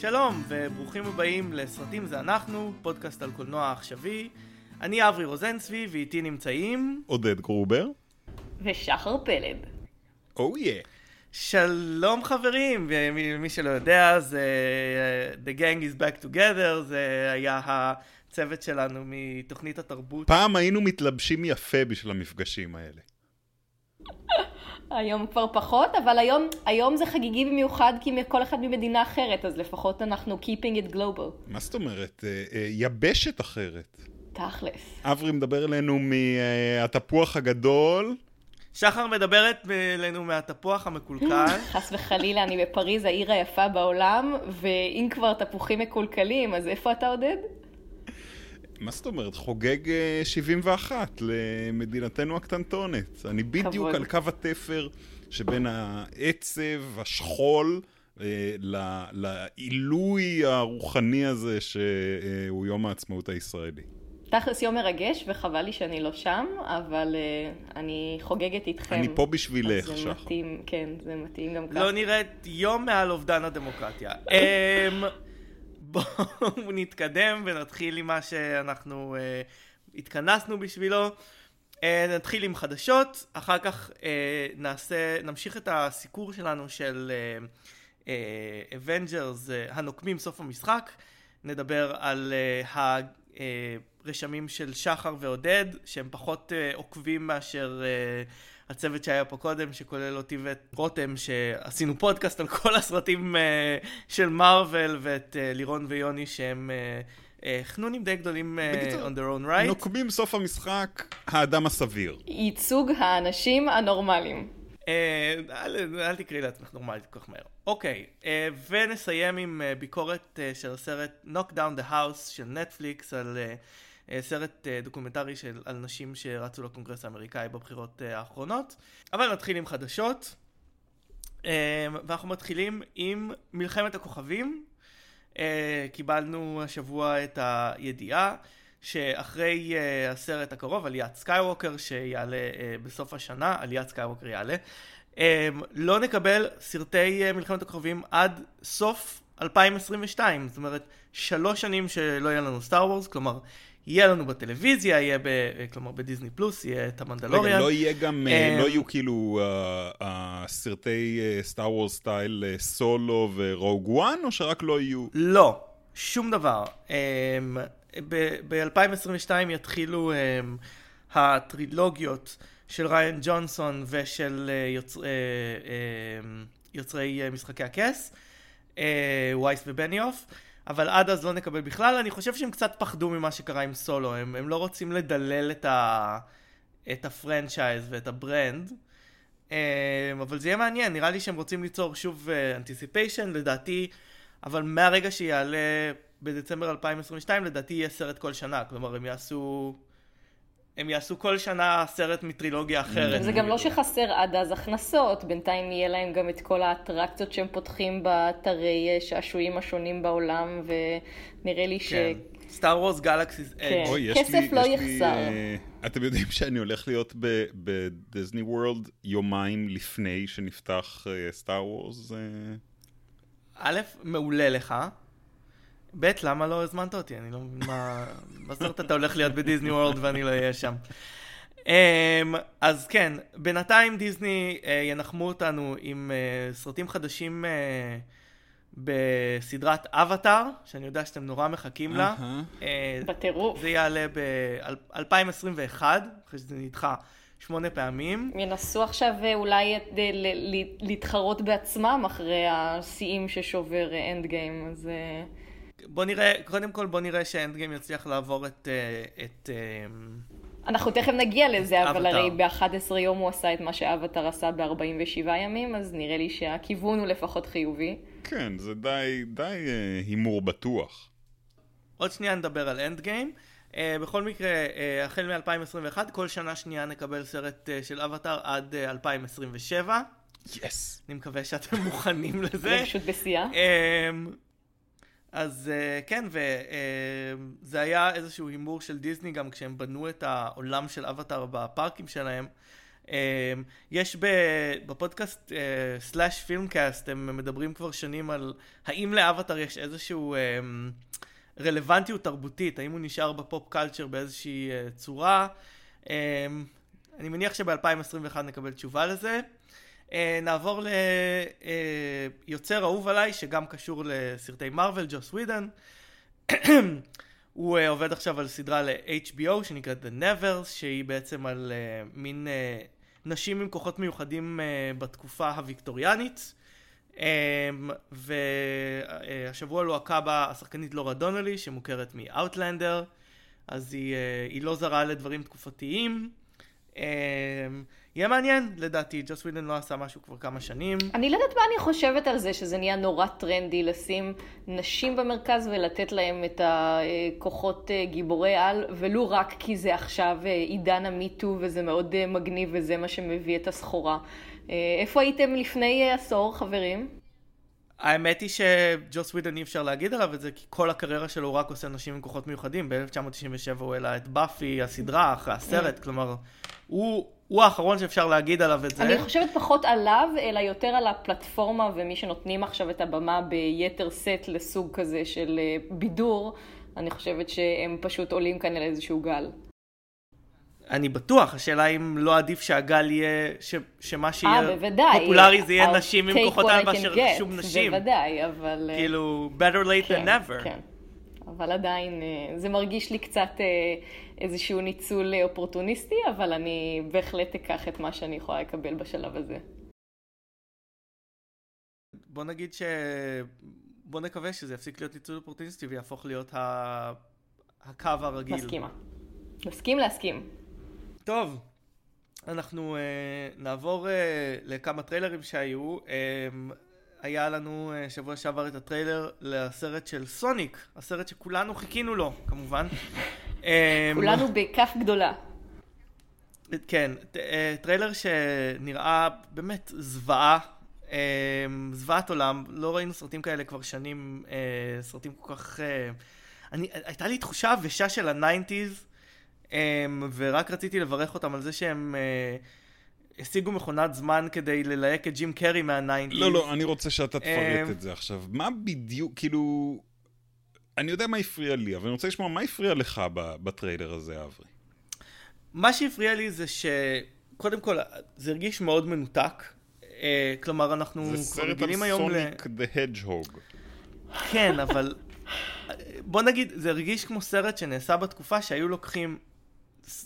שלום וברוכים הבאים לסרטים זה אנחנו, פודקאסט על קולנוע עכשווי. אני אברי רוזנצבי ואיתי נמצאים... עודד גרובר. ושחר פלד. או oh, יא. Yeah. שלום חברים, ומי שלא יודע זה The Gang is Back Together, זה היה הצוות שלנו מתוכנית התרבות. פעם היינו מתלבשים יפה בשביל המפגשים האלה. היום כבר פחות, אבל היום, היום זה חגיגי במיוחד כי כל אחד ממדינה אחרת, אז לפחות אנחנו keeping it global. מה זאת אומרת? אה, אה, יבשת אחרת. תכלס. אברי מדבר אלינו מהתפוח הגדול. שחר מדברת אלינו מהתפוח המקולקל. חס וחלילה, אני בפריז, העיר היפה בעולם, ואם כבר תפוחים מקולקלים, אז איפה אתה עודד? מה זאת אומרת? חוגג 71 אה, למדינתנו הקטנטונת. אני בדיוק כבוד. על קו התפר שבין העצב, השכול, אה, לעילוי הרוחני הזה שהוא יום העצמאות הישראלי. תכלס יום מרגש, וחבל לי שאני לא שם, אבל uh, אני חוגגת איתכם. אני פה בשבילך, שחר. זה מתאים, כן, זה מתאים גם ככה. לא נראית יום מעל אובדן הדמוקרטיה. בואו נתקדם ונתחיל עם מה שאנחנו uh, התכנסנו בשבילו. Uh, נתחיל עם חדשות, אחר כך uh, נעשה, נמשיך את הסיקור שלנו של Avengers, uh, uh, הנוקמים סוף המשחק. נדבר על uh, הרשמים של שחר ועודד, שהם פחות uh, עוקבים מאשר uh, הצוות שהיה פה קודם, שכולל אותי ואת רותם, שעשינו פודקאסט על כל הסרטים uh, של מארוול, ואת uh, לירון ויוני שהם... uh, חנונים די גדולים uh, on their own right. נוקמים סוף המשחק, האדם הסביר. ייצוג האנשים הנורמליים. אל תקראי לעצמך נורמלית כל כך מהר. אוקיי, ונסיים עם ביקורת של הסרט Knock Down the House של נטפליקס על סרט דוקומנטרי של, על נשים שרצו לקונגרס האמריקאי בבחירות האחרונות. אבל נתחיל עם חדשות. ואנחנו מתחילים עם מלחמת הכוכבים. קיבלנו השבוע את הידיעה שאחרי הסרט הקרוב, עליית סקייווקר, שיעלה בסוף השנה, עליית סקייווקר יעלה, לא נקבל סרטי מלחמת הכוכבים עד סוף 2022. זאת אומרת, שלוש שנים שלא יהיה לנו Star Wars, כלומר, יהיה לנו בטלוויזיה, יהיה ב... כלומר בדיסני פלוס, יהיה את המנדלוריאן. רגע, לא יהיה גם, um, לא יהיו כאילו uh, uh, סרטי Star Wars style סולו ו Rogue One, או שרק לא יהיו? לא, שום דבר. Um, ב-2022 יתחילו um, הטרילוגיות של ריאן ג'ונסון ושל יוצר, יוצרי משחקי הכס, וייס ובניוף, אבל עד אז לא נקבל בכלל. אני חושב שהם קצת פחדו ממה שקרה עם סולו, הם, הם לא רוצים לדלל את, ה, את ה franchise ואת ה brand. Um, אבל זה יהיה מעניין, נראה לי שהם רוצים ליצור שוב anticipation, uh, לדעתי, אבל מהרגע שיעלה בדצמבר 2022 לדעתי יהיה סרט כל שנה, כלומר הם יעשו... הם יעשו כל שנה סרט מטרילוגיה אחרת. זה גם לא שחסר עד אז הכנסות, בינתיים יהיה להם גם את כל האטרקציות שהם פותחים באתרי שעשועים השונים בעולם, ונראה לי ש... Star Wars Galaxy's Edge. כסף לא יחסר. Uh, אתם יודעים שאני הולך להיות בדיסני וורלד יומיים לפני שנפתח Star uh, Wars? א', מעולה לך. ב', למה לא הזמנת אותי? אני לא מבין מה... מה זאת אתה הולך להיות בדיסני וורלד ואני לא אהיה שם. Um, אז כן, בינתיים דיסני uh, ינחמו אותנו עם uh, סרטים חדשים uh, בסדרת אבטאר, שאני יודע שאתם נורא מחכים לה. Uh, בטירוף. זה יעלה ב-2021, אחרי שזה נדחה שמונה פעמים. ינסו עכשיו אולי להתחרות בעצמם אחרי השיאים ששובר Endgame, אז... בוא נראה, קודם כל בוא נראה ש Endgame יצליח לעבור את... אה, את אה, אנחנו תכף נגיע לזה, אבל הרי ב-11 יום הוא עשה את מה שאבטאר עשה ב-47 ימים, אז נראה לי שהכיוון הוא לפחות חיובי. כן, זה די, די אה, הימור בטוח. עוד שנייה נדבר על Endgame. Uh, בכל מקרה, uh, החל מ-2021, כל שנה שנייה נקבל סרט uh, של אבטאר עד uh, 2027. Yes. אני מקווה שאתם מוכנים לזה. זה פשוט בשיאה. Uh, אז uh, כן, וזה uh, היה איזשהו הימור של דיסני גם כשהם בנו את העולם של אבטאר בפארקים שלהם. Uh, יש בפודקאסט Slash Filmcast, הם מדברים כבר שנים על האם לאבטאר יש איזשהו רלוונטיות תרבותית, האם הוא נשאר ב pop culture באיזושהי צורה. אני מניח שב-2021 נקבל תשובה לזה. נעבור ליוצר אהוב עליי, שגם קשור לסרטי מארוול, ג'וס ווידן. הוא uh, עובד עכשיו על סדרה ל-HBO שנקראת The Nevers, שהיא בעצם על מין נשים עם כוחות מיוחדים בתקופה הוויקטוריאנית. Um, והשבוע לוהקה בה השחקנית לורה דונלי, שמוכרת מ-Outlander, אז היא, היא לא זרה לדברים תקופתיים. יהיה מעניין, לדעתי, ג'וס ווידן לא עשה משהו כבר כמה שנים. אני לא יודעת מה אני חושבת על זה, שזה נהיה נורא טרנדי לשים נשים במרכז ולתת להם את הכוחות אה, גיבורי על, ולו רק כי זה עכשיו אה, עידן המיטו וזה מאוד אה, מגניב וזה מה שמביא את הסחורה. איפה הייתם לפני עשור, חברים? האמת היא שג'וס ווידן אי אפשר להגיד עליו את זה, כי כל הקריירה שלו הוא רק עושה נשים עם כוחות מיוחדים. ב-1997 הוא העלה את באפי, הסדרה, אחרי הסרט, כלומר, הוא... הוא האחרון שאפשר להגיד עליו את זה. אני חושבת פחות עליו, אלא יותר על הפלטפורמה ומי שנותנים עכשיו את הבמה ביתר סט לסוג כזה של אה, בידור, אני חושבת שהם פשוט עולים כאן על איזשהו גל. אני בטוח, השאלה אם לא עדיף שהגל יהיה, ש, שמה שיהיה 아, בוודאי. פופולרי זה יהיה נשים עם כוחות על מאשר שום נשים. בוודאי, אבל... אה, כאילו, better late כן, than never. כן, אבל עדיין אה, זה מרגיש לי קצת איזשהו ניצול אופורטוניסטי, אבל אני בהחלט אקח את מה שאני יכולה לקבל בשלב הזה. בוא נגיד ש... בוא נקווה שזה יפסיק להיות ניצול אופורטוניסטי ויהפוך להיות ה... הקו הרגיל. מסכימה. מסכים להסכים. טוב, אנחנו uh, נעבור uh, לכמה טריילרים שהיו. Uh, היה לנו uh, שבוע שעבר את הטריילר לסרט של סוניק, הסרט שכולנו חיכינו לו, כמובן. אמ, כולנו בכף גדולה. כן, אה, טריילר שנראה באמת זוועה, אמ, זוועת עולם, לא ראינו סרטים כאלה כבר שנים, אה, סרטים כל כך... אה, אני, הייתה לי תחושה עבשה של ה nineties, אמ, ורק רציתי לברך אותם על זה שהם... השיגו מכונת זמן כדי ללהק את ג'ים קרי מה nineties. לא, לא, אני רוצה שאתה תפרט את זה עכשיו. מה בדיוק, כאילו, אני יודע מה הפריע לי, אבל אני רוצה לשמוע מה הפריע לך בטריילר הזה, אברי. מה שהפריע לי זה שקודם כל, זה הרגיש מאוד מנותק. אה, כלומר, אנחנו כבר רגילים היום ל... זה סרט על סוניק דה הדג'הוג. כן, אבל בוא נגיד, זה הרגיש כמו סרט שנעשה בתקופה שהיו לוקחים,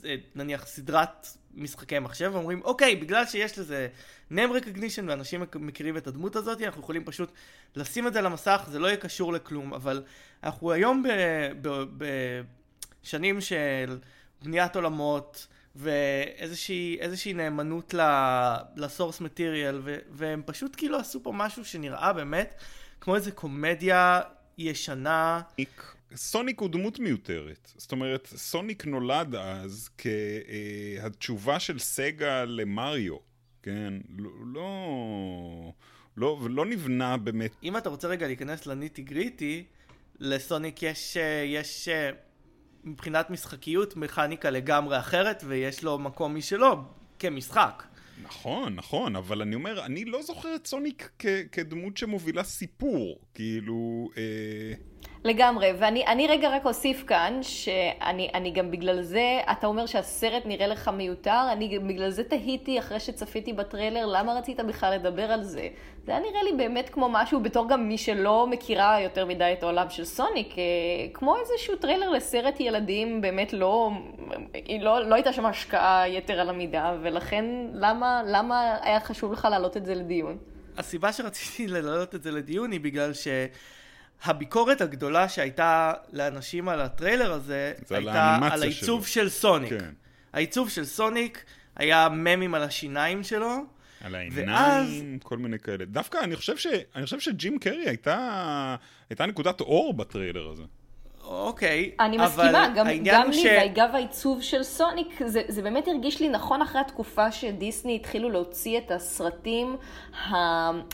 אה, נניח, סדרת משחקי מחשב, ואומרים, אוקיי, בגלל שיש לזה name recognition ואנשים מכירים את הדמות הזאת, אנחנו יכולים פשוט לשים את זה על המסך, זה לא יהיה קשור לכלום, אבל אנחנו היום בשנים של בניית עולמות ואיזושהי נאמנות לסורס מטריאל, והם פשוט כאילו עשו פה משהו שנראה באמת כמו איזה קומדיה ישנה. סוניק הוא דמות מיותרת. זאת אומרת, סוניק נולד אז כהתשובה של סגה למריו. כן, לא, לא, לא, לא נבנה באמת. אם אתה רוצה רגע להיכנס לניטי גריטי, לסוניק יש, יש מבחינת משחקיות מכניקה לגמרי אחרת, ויש לו מקום משלו כמשחק. נכון, נכון, אבל אני אומר, אני לא זוכר את סוניק כ- כדמות שמובילה סיפור, כאילו... אה... לגמרי, ואני רגע רק אוסיף כאן, שאני גם בגלל זה, אתה אומר שהסרט נראה לך מיותר, אני בגלל זה תהיתי אחרי שצפיתי בטריילר, למה רצית בכלל לדבר על זה? זה היה נראה לי באמת כמו משהו, בתור גם מי שלא מכירה יותר מדי את העולם של סוניק, אה, כמו איזשהו טריילר לסרט ילדים, באמת לא, לא, לא הייתה שם השקעה יתר על המידה, ולכן למה, למה היה חשוב לך להעלות את זה לדיון? הסיבה שרציתי להעלות את זה לדיון היא בגלל ש... הביקורת הגדולה שהייתה לאנשים על הטריילר הזה, הייתה על העיצוב שלו. של סוניק. כן. העיצוב של סוניק היה ממים על השיניים שלו. על העיניים, ואז... כל מיני כאלה. דווקא אני חושב, ש... אני חושב שג'ים קרי הייתה... הייתה נקודת אור בטריילר הזה. אוקיי, אני מסכימה, גם, גם לי, ש... ואגב העיצוב של סוניק, זה, זה באמת הרגיש לי נכון אחרי התקופה שדיסני התחילו להוציא את הסרטים,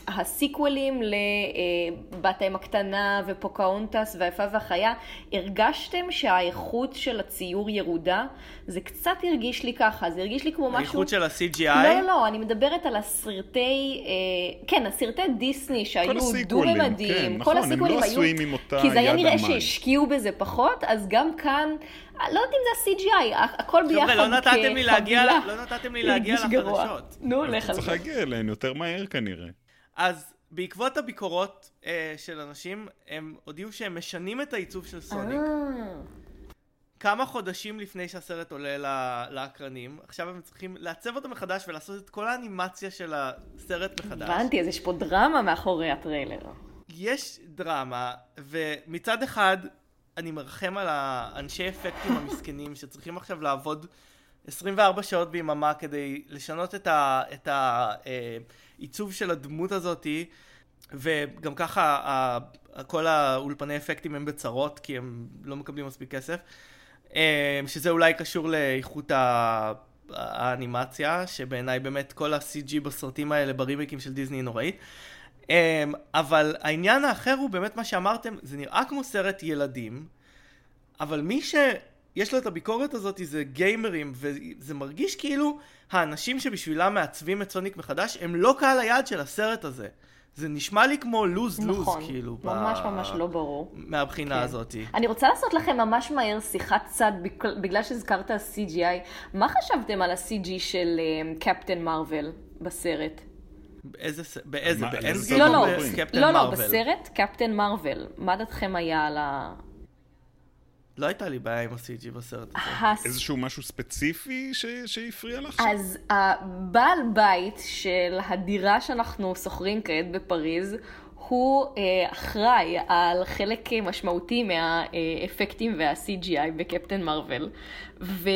הסיקוולים לבת הים הקטנה ופוקאונטס והיפה והחיה, הרגשתם שהאיכות של הציור ירודה? זה קצת הרגיש לי ככה, זה הרגיש לי כמו משהו... האיכות של ה-CGI? לא, לא, לא, אני מדברת על הסרטי, אה, כן, הסרטי דיסני שהיו דו-ממדיים, כן, נכון, כל הסיקוולים הם לא עשויים עם אותה יד המים. כי זה היה נראה שהשקיעו בזה פחות, אז גם כאן, לא יודעת אם זה ה-CGI, הכל ביחד כחבילה. לא נתתם לי להגיע, לא נתתם לי להגיע לחדשות. נו, לך על זה. צריך להגיע אליהן יותר מהר כנראה. אז בעקבות הביקורות אה, של אנשים, הם הודיעו שהם משנים את העיצוב של סוניק. אה. כמה חודשים לפני שהסרט עולה לאקרנים, עכשיו הם צריכים לעצב אותו מחדש ולעשות את כל האנימציה של הסרט מחדש. הבנתי, אז יש פה דרמה מאחורי הטריילר. יש דרמה, ומצד אחד אני מרחם על האנשי אפקטים המסכנים שצריכים עכשיו לעבוד 24 שעות ביממה כדי לשנות את העיצוב של הדמות הזאתי, וגם ככה כל האולפני אפקטים הם בצרות כי הם לא מקבלים מספיק כסף. אה, שזה אולי קשור לאיכות האנימציה, שבעיניי באמת כל ה-CG בסרטים האלה ברימיקים של דיסני היא נוראית. אה, אבל העניין האחר הוא באמת מה שאמרתם, זה נראה כמו סרט ילדים, אבל מי שיש לו את הביקורת הזאת זה גיימרים, וזה מרגיש כאילו האנשים שבשבילם מעצבים את סוניק מחדש, הם לא קהל היעד של הסרט הזה. זה נשמע לי כמו לוז-לוז, נכון, כאילו. ממש ב... ממש לא ברור. מהבחינה כן. הזאת. אני רוצה לעשות לכם ממש מהר שיחת צד, בגלל שהזכרת CGI. מה חשבתם על ה-CG של קפטן uh, מרוויל בסרט? באיזה, באיזה, באיזה, לא, לא, לא, לא, בסרט קפטן מרוויל. מה דעתכם היה על ה... לא הייתה לי בעיה עם ה-CG בסרט הזה. איזשהו משהו ספציפי ש... שהפריע לך? אז הבעל בית של הדירה שאנחנו שוכרים כעת בפריז, הוא אה, אחראי על חלק משמעותי מהאפקטים וה-CGI בקפטן מרוויל. ו...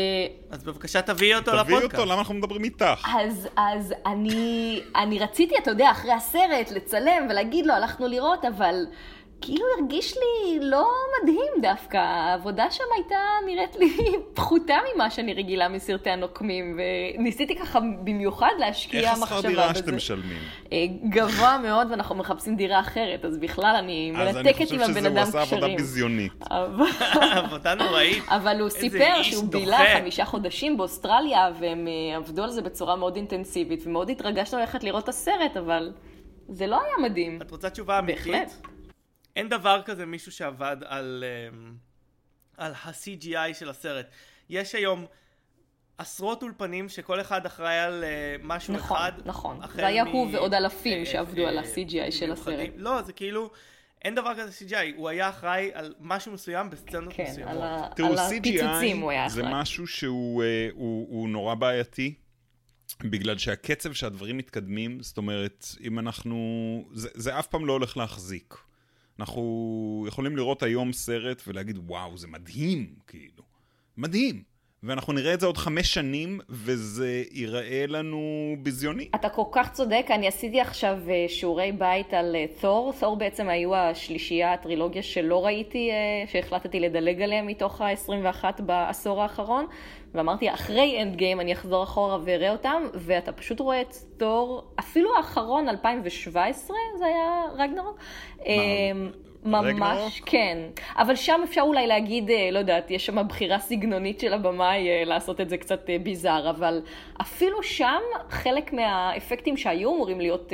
אז בבקשה תביאי אותו לפודקאסט. תביאי אותו, למה אנחנו מדברים איתך? אז, אז אני, אני רציתי, אתה יודע, אחרי הסרט, לצלם ולהגיד לו, הלכנו לראות, אבל... כאילו הרגיש לי לא מדהים דווקא, העבודה שם הייתה נראית לי פחותה ממה שאני רגילה מסרטי הנוקמים, וניסיתי ככה במיוחד להשקיע מחשבה בזה. איך השכר דירה שאתם משלמים? אה, גבוה מאוד, ואנחנו מחפשים דירה אחרת, אז בכלל אני מנתקת עם הבן אדם קשרים. אז אני חושב שהוא עשה עבודה ביזיונית. עבודה נוראית. אבל הוא סיפר שהוא בילה חמישה חודשים באוסטרליה, והם אה, עבדו על זה בצורה מאוד אינטנסיבית, ומאוד התרגשנו ללכת לראות את הסרט, אבל זה לא היה מדהים. את רוצה תשובה אמיתית? בהחלט. אין דבר כזה מישהו שעבד על, אמ, על ה-CGI של הסרט. יש היום עשרות אולפנים שכל אחד אחראי על אה, משהו נכון, אחד. נכון, נכון. זה היה מ... הוא ועוד אלפים אה, שעבדו אה, על ה-CGI של הסרט. לא, זה כאילו... אין דבר כזה CGI, הוא היה אחראי על משהו מסוים בסצנות כן, מסוימות. כן, על, הפיצוצים הוא היה אחראי. זה משהו שהוא הוא, הוא נורא בעייתי, בגלל שהקצב שהדברים מתקדמים, זאת אומרת, אם אנחנו... זה, זה אף פעם לא הולך להחזיק. אנחנו יכולים לראות היום סרט ולהגיד, וואו, זה מדהים, כאילו. מדהים. ואנחנו נראה את זה עוד חמש שנים, וזה ייראה לנו ביזיוני. אתה כל כך צודק, אני עשיתי עכשיו אה, שיעורי בית על תור. אה, תור בעצם היו השלישייה, הטרילוגיה שלא ראיתי, אה, שהחלטתי לדלג עליהם מתוך ה-21 בעשור האחרון. ואמרתי, אחרי אנד גיים אני אחזור אחורה ואראה אותם, ואתה פשוט רואה את תור, אפילו האחרון, 2017, זה היה רגנרוק. אמ, ממש, כן. אבל שם אפשר אולי להגיד, אה, לא יודעת, יש שם בחירה סגנונית של הבמאי אה, לעשות את זה קצת אה, ביזאר, אבל אפילו שם חלק מהאפקטים שהיו אמורים להיות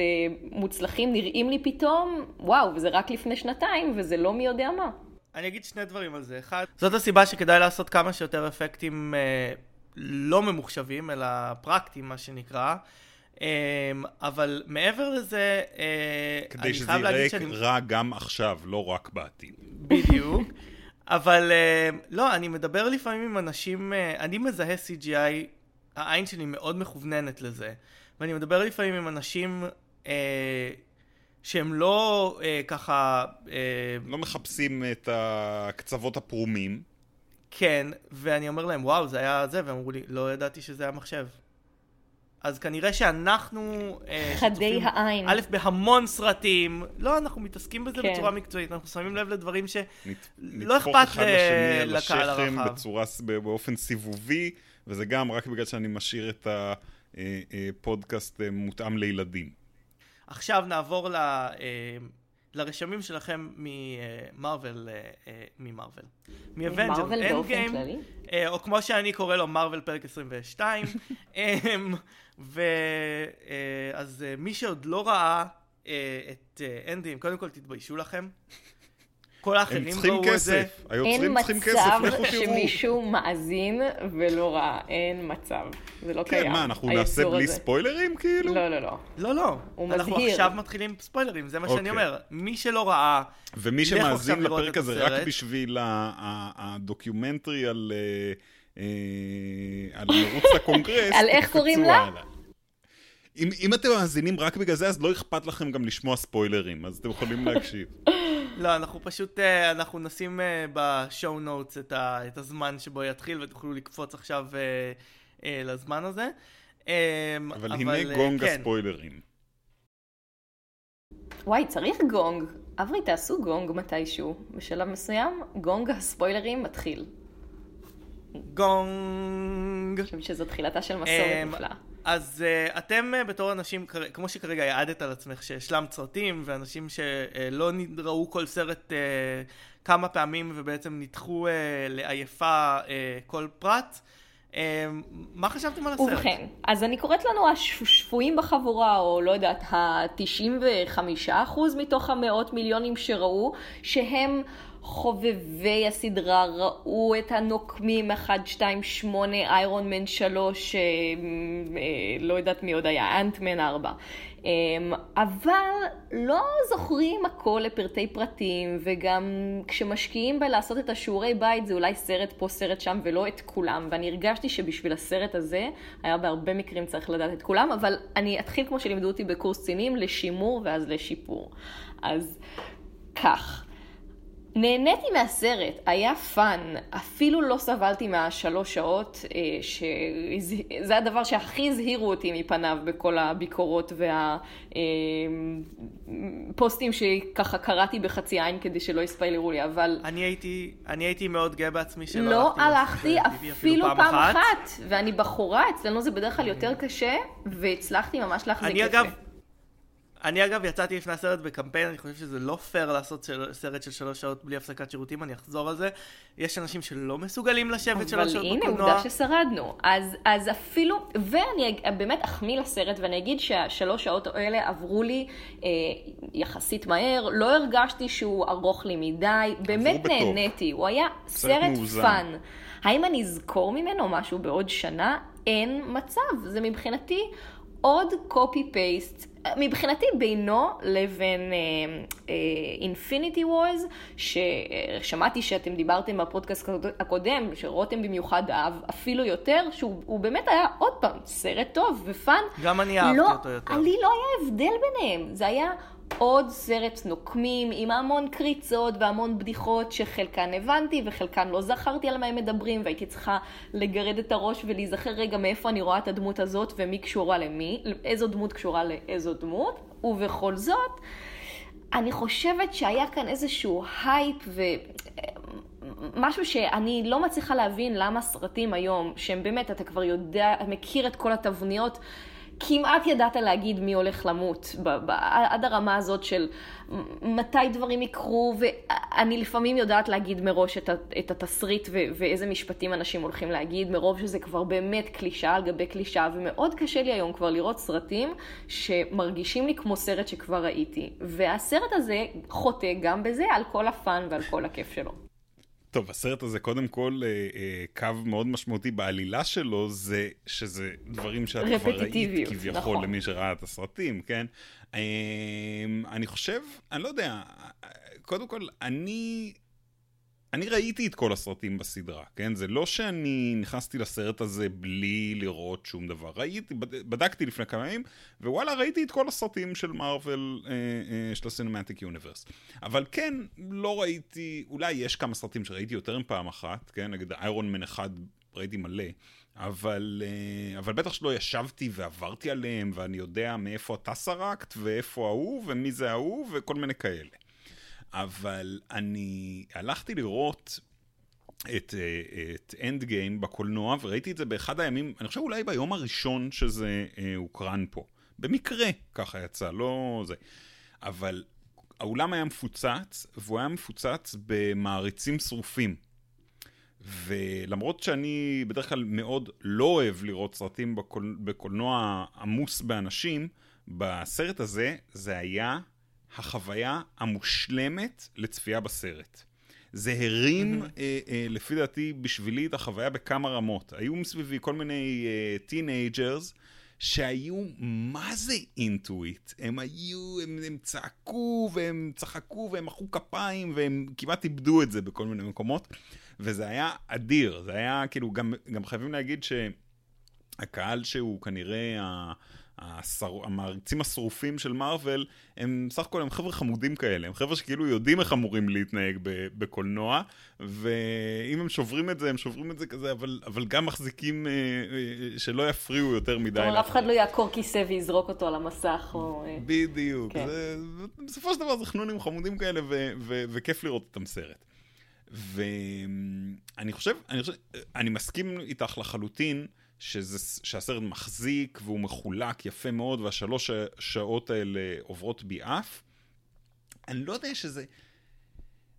מוצלחים נראים לי פתאום, וואו, וזה רק לפני שנתיים, וזה לא מי יודע מה. אני אגיד שני דברים על זה. אחד, זאת הסיבה שכדאי לעשות כמה שיותר אפקטים אה, לא ממוחשבים, אלא פרקטיים, מה שנקרא. אה, אבל מעבר לזה, אה, אני חייב להגיד שאני... כדי שזה יראה רע גם עכשיו, לא רק בעתיד. בדיוק. אבל אה, לא, אני מדבר לפעמים עם אנשים, אה, אני מזהה CGI, העין שלי מאוד מכווננת לזה. ואני מדבר לפעמים עם אנשים אה, שהם לא אה, ככה... אה, לא מחפשים את הקצוות הפרומים. כן, ואני אומר להם, וואו, זה היה זה, והם אמרו לי, לא ידעתי שזה היה מחשב. אז כנראה שאנחנו... אה, חדי העין. א', בהמון סרטים, לא, אנחנו מתעסקים בזה כן. בצורה מקצועית, אנחנו שמים לב לדברים שלא אכפת לקהל הרחב. נהפוך בצורה, באופן סיבובי, וזה גם רק בגלל שאני משאיר את הפודקאסט אה, מותאם לילדים. עכשיו נעבור ל... לרשמים שלכם ממארוול, אה, אה, ממארוול, מ Avengers Endgame, או כמו שאני קורא לו מארוול פרק 22, ואז אה, מי שעוד לא ראה את Endgame, קודם כל תתביישו לכם. כל האחרים ראו את זה. היוצרים צריכים כסף, לכו תראו. אין מצב שמישהו מאזין ולא ראה, אין מצב. זה לא קיים. כן, מה, אנחנו נעשה בלי ספוילרים כאילו? לא, לא, לא. לא, לא. הוא מזהיר. אנחנו עכשיו מתחילים ספוילרים, זה מה שאני אוקיי. אומר. מי שלא ראה, ומי שמאזין לפרק הזה רק בשביל ה documentary על... אה, אה, על מרוץ לקונגרס, על איך קוראים לה? אם, אם אתם מאזינים רק בגלל זה, אז לא אכפת לכם גם לשמוע ספוילרים, אז אתם יכולים להקשיב. לא, אנחנו פשוט, אה, אנחנו נשים אה, ב show notes את, את הזמן שבו יתחיל, ותוכלו לקפוץ עכשיו אה, לזמן הזה. אמ, אבל, הנה גונג כן. הספוילרים. וואי, צריך גונג. אברי, תעשו גונג מתישהו. בשלב מסוים, גונג הספוילרים מתחיל. גונג. אני חושבת שזו תחילתה של מסורת אמ, נפלאה. אז uh, אתם uh, בתור אנשים, כמו שכרגע העדת על עצמך, שהשלמת סרטים, ואנשים שלא uh, ראו כל סרט uh, כמה פעמים ובעצם נדחו uh, לעייפה uh, כל פרט, uh, מה חשבתם על הסרט? ובכן, אז אני קוראת לנו השפויים בחבורה, או לא יודעת, ה-95% מתוך המאות מיליונים שראו, שהם... חובבי הסדרה ראו את הנוקמים 1, 2, 8, איירון מן 3, אה, אה, לא יודעת מי עוד היה, אנטמן 4. אה, אבל לא זוכרים הכל לפרטי פרטים, וגם כשמשקיעים בלעשות את השיעורי בית זה אולי סרט פה, סרט שם, ולא את כולם. ואני הרגשתי שבשביל הסרט הזה, היה בהרבה מקרים צריך לדעת את כולם, אבל אני אתחיל כמו שלימדו אותי בקורס קצינים, לשימור ואז לשיפור. אז כך. נהניתי מהסרט, היה fun, אפילו לא סבלתי מהשלוש שעות, אה, שזה הדבר שהכי הזהירו אותי מפניו בכל הביקורות והפוסטים אה, שככה קראתי בחצי עין כדי שלא יספיילרו לי, אבל... אני הייתי, אני הייתי מאוד גאה בעצמי שלא לא הלכתי אפילו, אפילו פעם, פעם אחת. אחת, ואני בחורה, אצלנו זה בדרך כלל יותר קשה, והצלחתי ממש להחזיק את זה. אני אגב יצאתי לפני הסרט בקמפיין, אני חושב שזה לא פייר לעשות של... סרט של שלוש שעות בלי הפסקת שירותים, אני אחזור על זה. יש אנשים שלא מסוגלים לשבת שלוש שעות בקולנוע. אבל הנה, עובדה ששרדנו. אז, אז אפילו, ואני באמת אחמיא לסרט ואני אגיד שהשלוש שעות האלה עברו לי אה, יחסית מהר, לא הרגשתי שהוא ארוך לי מדי, באמת נהניתי, הוא היה סרט fun. האם אני אזכור ממנו משהו בעוד שנה? אין מצב, זה מבחינתי עוד copy paste מבחינתי בינו לבין Infinity uh, Wars, ששמעתי שאתם דיברתם בפודקאסט הקודם, שרותם במיוחד אהב אפילו יותר, שהוא באמת היה עוד פעם סרט טוב ו fun. גם אני אהבתי לא, אותו יותר. לי לא היה הבדל ביניהם, זה היה עוד סרט נוקמים עם המון קריצות והמון בדיחות שחלקן הבנתי וחלקן לא זכרתי על מה הם מדברים והייתי צריכה לגרד את הראש ולהיזכר רגע מאיפה אני רואה את הדמות הזאת ומי קשורה למי, איזו דמות קשורה לאיזו דמות, ובכל זאת, אני חושבת שהיה כאן איזשהו הייפ ו... משהו שאני לא מצליחה להבין למה סרטים היום, שהם באמת, אתה כבר יודע, מכיר את כל התבניות, כמעט ידעת להגיד מי הולך למות, ב- ב- עד הרמה הזאת של מתי דברים יקרו, ואני לפעמים יודעת להגיד מראש את, את התסריט ו- ואיזה משפטים אנשים הולכים להגיד, מרוב שזה כבר באמת קלישאה על גבי קלישאה, ומאוד קשה לי היום כבר לראות סרטים שמרגישים לי כמו סרט שכבר ראיתי. והסרט הזה חוטא גם בזה על כל הפאן ועל כל הכיף שלו. טוב, הסרט הזה, קודם כל, אה, אה, קו מאוד משמעותי בעלילה שלו, זה שזה דברים שאת כבר ראית כביכול נכון. למי שראה את הסרטים, כן? אה, אני חושב, אני לא יודע, קודם כל, אני אני ראיתי את כל הסרטים בסדרה, כן? זה לא שאני נכנסתי לסרט הזה בלי לראות שום דבר. ראיתי, בדקתי לפני כמה ימים, ווואלה, ראיתי את כל הסרטים של מארוול, אה, אה, של הסינמטיק יוניברס. אבל כן, לא ראיתי, אולי יש כמה סרטים שראיתי יותר מפעם אחת, כן? נגיד איירון מן אחד ראיתי מלא, אבל, אה, אבל בטח שלא ישבתי ועברתי עליהם, ואני יודע מאיפה אתה סרקת, ואיפה ההוא, ומי זה ההוא, וכל מיני כאלה. אבל אני הלכתי לראות את, אה, את Endgame בקולנוע, וראיתי את זה באחד הימים, אני חושב אולי ביום הראשון שזה אה, הוקרן פה. במקרה ככה יצא, לא זה. אבל האולם היה מפוצץ, והוא היה מפוצץ במעריצים שרופים. ולמרות שאני בדרך כלל מאוד לא אוהב לראות סרטים בקול, בקולנוע עמוס באנשים, בסרט הזה זה היה החוויה המושלמת לצפייה בסרט. זה הרים, mm-hmm. אה, אה, לפי דעתי, בשבילי את החוויה בכמה רמות. היו מסביבי כל מיני teenagers. אה, שהיו מה זה into it. הם היו, הם, הם צעקו והם צחקו והם מחאו כפיים והם כמעט איבדו את זה בכל מיני מקומות. וזה היה אדיר, זה היה כאילו, גם, גם חייבים להגיד שהקהל שהוא כנראה השר... המעריצים השרופים של מארוול, הם סך הכל הם חבר'ה חמודים כאלה, הם חבר'ה שכאילו יודעים איך אמורים להתנהג בקולנוע, ואם הם שוברים את זה, הם שוברים את זה כזה, אבל, אבל גם מחזיקים אה, אה, שלא יפריעו יותר מדי. כלומר, אף אחד לא יעקור כיסא ויזרוק אותו על המסך, או... אה, בדיוק. כן. זה, בסופו של דבר זה חנונים חמודים כאלה, ו, ו, וכיף לראות אותם סרט. ואני חושב, אני חושב, אני מסכים איתך לחלוטין, שזה, שהסרט מחזיק והוא מחולק יפה מאוד והשלוש שעות האלה עוברות בי אף. אני לא יודע שזה...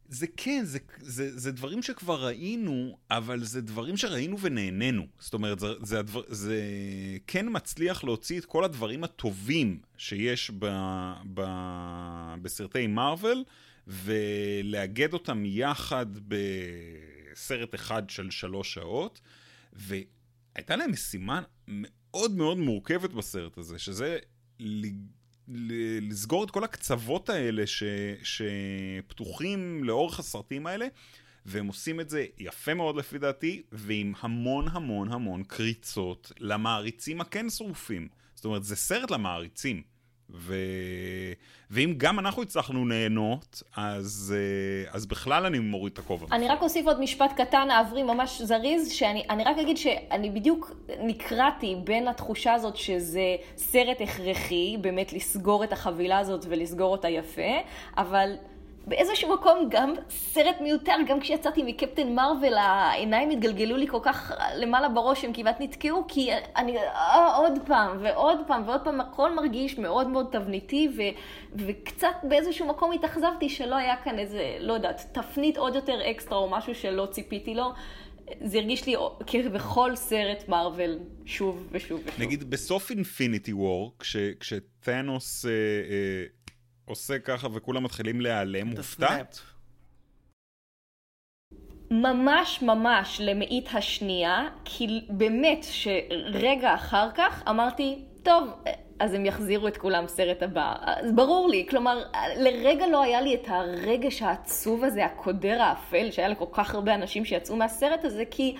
זה כן, זה, זה, זה דברים שכבר ראינו, אבל זה דברים שראינו ונהנינו. זאת אומרת, זה, זה, הדבר, זה כן מצליח להוציא את כל הדברים הטובים שיש ב, ב, בסרטי מארוול, ולאגד אותם יחד בסרט אחד של שלוש שעות. ו... הייתה להם משימה מאוד מאוד מורכבת בסרט הזה, שזה לסגור את כל הקצוות האלה ש, שפתוחים לאורך הסרטים האלה, והם עושים את זה יפה מאוד לפי דעתי, ועם המון המון המון קריצות למעריצים הכן שרופים. זאת אומרת, זה סרט למעריצים. ו... ואם גם אנחנו הצלחנו ליהנות, אז, אה, אז בכלל אני מוריד את הכובע. אני רק אוסיף עוד משפט קטן, אעברי ממש זריז, שאני רק אגיד שאני בדיוק נקרעתי בין התחושה הזאת שזה סרט הכרחי, באמת לסגור את החבילה הזאת ולסגור אותה יפה, אבל באיזשהו מקום גם סרט מיותר, גם כשיצאתי מקפטן מרוויל העיניים התגלגלו לי כל כך למעלה בראש, הם כמעט נתקעו, כי אני אה, עוד פעם ועוד פעם ועוד פעם, הכל מרגיש מאוד מאוד תבניתי, ו, וקצת באיזשהו מקום התאכזבתי שלא היה כאן איזה, לא יודעת, תפנית עוד יותר אקסטרה או משהו שלא ציפיתי לו. זה הרגיש לי כבכל סרט מארוול שוב ושוב ושוב. נגיד בסוף אינפיניטי וור, כשתאנוס אה, אה, עושה ככה וכולם מתחילים להיעלם, הופתעת? ממש ממש למאית השנייה, כי באמת שרגע אחר כך אמרתי, טוב, אז הם יחזירו את כולם סרט הבא. אז ברור לי, כלומר, לרגע לא היה לי את הרגש העצוב הזה, הקודר האפל, שהיה לכל כך הרבה אנשים שיצאו מהסרט הזה, כי...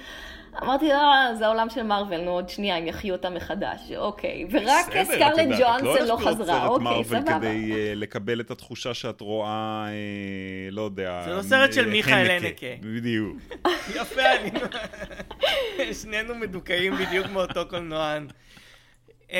אמרתי, אה, זה העולם של מארוול, נו, עוד שנייה, הם יחיו אותה מחדש, אוקיי. ורק סקרלט ג'ואנסון לא חזרה, אוקיי, סבבה. כדי uh, לקבל את התחושה שאת רואה, uh, לא יודע... זה לא סרט של מיכאל הנקה. בדיוק. יפה, אני... שנינו מדוכאים בדיוק מאותו קולנוען. Um,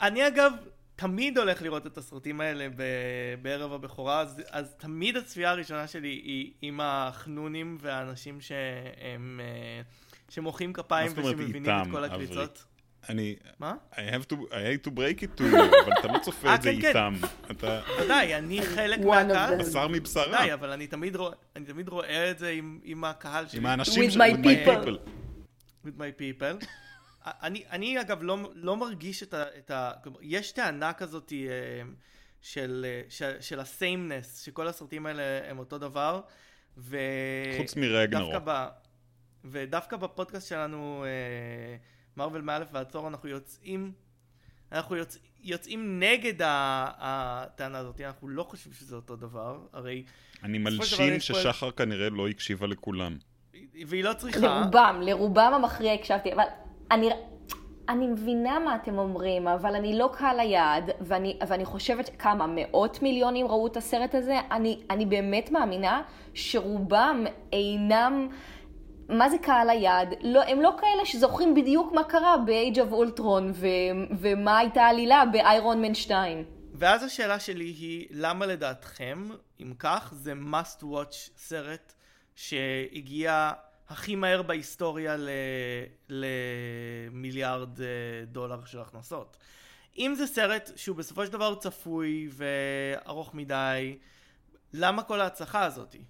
אני אגב... תמיד הולך לראות את הסרטים האלה ב- בערב הבכורה, אז, אז תמיד הצפייה הראשונה שלי היא עם החנונים והאנשים שהם... Uh, שמוחאים כפיים ושמבינים את כל הקריצות. אני... מה? I have to, I hate to break it to you, אבל אתה לא צופה אה, את זה כן, כן. איתם. אתה... ודאי, אני חלק מהקהל. בשר מבשרה. ודאי, אבל אני תמיד רואה את זה עם הקהל שלי. עם האנשים With my people. With my people. אני, אני אגב לא, לא מרגיש את ה... את ה כלומר, יש טענה כזאת אה, של, אה, של, של הסיימנס, שכל הסרטים האלה הם אותו דבר. ו... חוץ מרגנרו. ודווקא בפודקאסט שלנו, מרוויל מאלף ועד תור, אנחנו יוצאים, אנחנו יוצ... יוצאים נגד הטענה הזאת, אנחנו לא חושבים שזה אותו דבר, הרי... אני מלשין ששחר פה... כנראה לא הקשיבה לכולם. והיא לא צריכה... לרובם, לרובם המכריע הקשבתי, אבל אני... אני מבינה מה אתם אומרים, אבל אני לא קהל היעד, ואני, ואני חושבת כמה מאות מיליונים ראו את הסרט הזה, אני, אני באמת מאמינה שרובם אינם מה זה קהל היעד? לא, הם לא כאלה שזוכרים בדיוק מה קרה ב-Age of Ultron ו- ומה הייתה העלילה ב-Iron Man 2. ואז השאלה שלי היא, למה לדעתכם, אם כך, זה must watch סרט שהגיע הכי מהר בהיסטוריה ל... למיליארד אה, דולר של הכנסות? אם זה סרט שהוא בסופו של דבר צפוי וארוך מדי, למה כל ההצלחה הזאתי?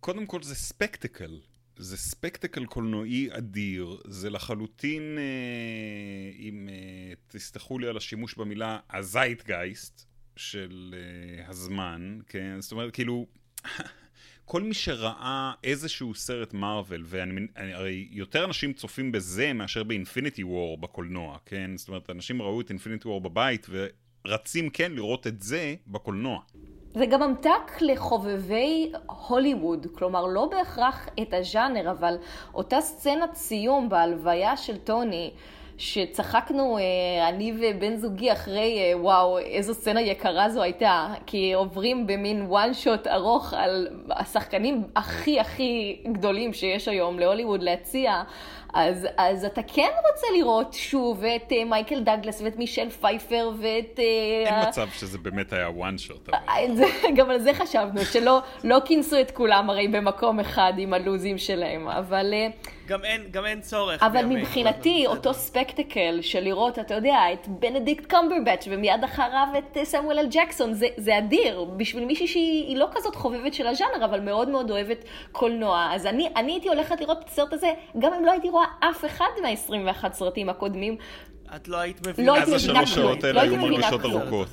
קודם כל זה ספקטקל. זה ספקטקל קולנועי אדיר, זה לחלוטין, אה, אם אה, תסלחו לי על השימוש במילה, הזייטגייסט של אה, הזמן, כן? זאת אומרת, כאילו, כל מי שראה איזשהו סרט מארוול, והרי יותר אנשים צופים בזה מאשר באינפיניטי וור בקולנוע, כן? זאת אומרת, אנשים ראו את אינפיניטי וור בבית ורצים כן לראות את זה בקולנוע. זה גם ממתק לחובבי הוליווד, כלומר לא בהכרח את הז'אנר, אבל אותה סצנת סיום בהלוויה של טוני, שצחקנו, אה, אני ובן זוגי, אחרי, אה, וואו, איזו סצנה יקרה זו הייתה, כי עוברים במין וואן שוט ארוך על השחקנים הכי הכי גדולים שיש היום להוליווד להציע, אז, אז אתה כן רוצה לראות שוב את uh, מייקל דגלס ואת מישל פייפר ואת... Uh, אין uh, מצב שזה באמת היה one shot. גם על זה חשבנו, שלא לא כינסו את כולם הרי במקום אחד עם הלוזים שלהם, אבל... Uh, גם אין, גם אין צורך. אבל מבחינתי, אותו ספקטקל של לראות, אתה יודע, את בנדיקט קומברבץ' ומיד אחריו את סמואל אל ג'קסון, זה, זה אדיר. בשביל מישהי שהיא לא כזאת חובבת של הז'אנר, אבל מאוד מאוד אוהבת קולנוע. אז אני, אני הייתי הולכת לראות את הסרט הזה, גם אם לא הייתי רואה אף אחד מה-21 סרטים הקודמים. את לא היית מבינה לא הייתי מבינה כלום. לא הייתי מבינה כלום.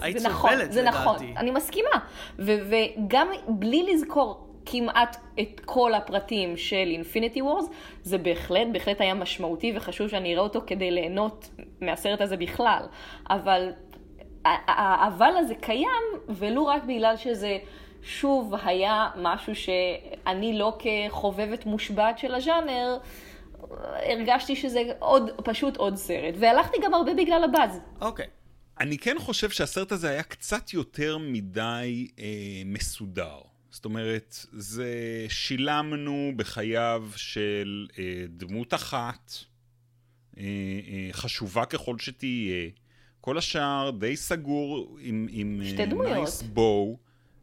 היית נכון, סובלת, זה נכון, אני מסכימה. וגם בלי לזכור כמעט את כל הפרטים של אינפיניטי וורס, זה בהחלט, בהחלט היה משמעותי וחשוב שאני אראה אותו כדי ליהנות מהסרט הזה בכלל. אבל האבל הזה קיים, ולו רק בגלל שזה שוב היה משהו שאני לא כחובבת מושבעת של הז'אנר, הרגשתי שזה עוד, פשוט עוד סרט. והלכתי גם הרבה בגלל הבאז. אוקיי. Okay. אני כן חושב שהסרט הזה היה קצת יותר מדי אה, מסודר. זאת אומרת, זה שילמנו בחייו של אה, דמות אחת, אה, אה, חשובה ככל שתהיה. כל השאר די סגור עם, עם שתי אה, דמויות. nice בואו.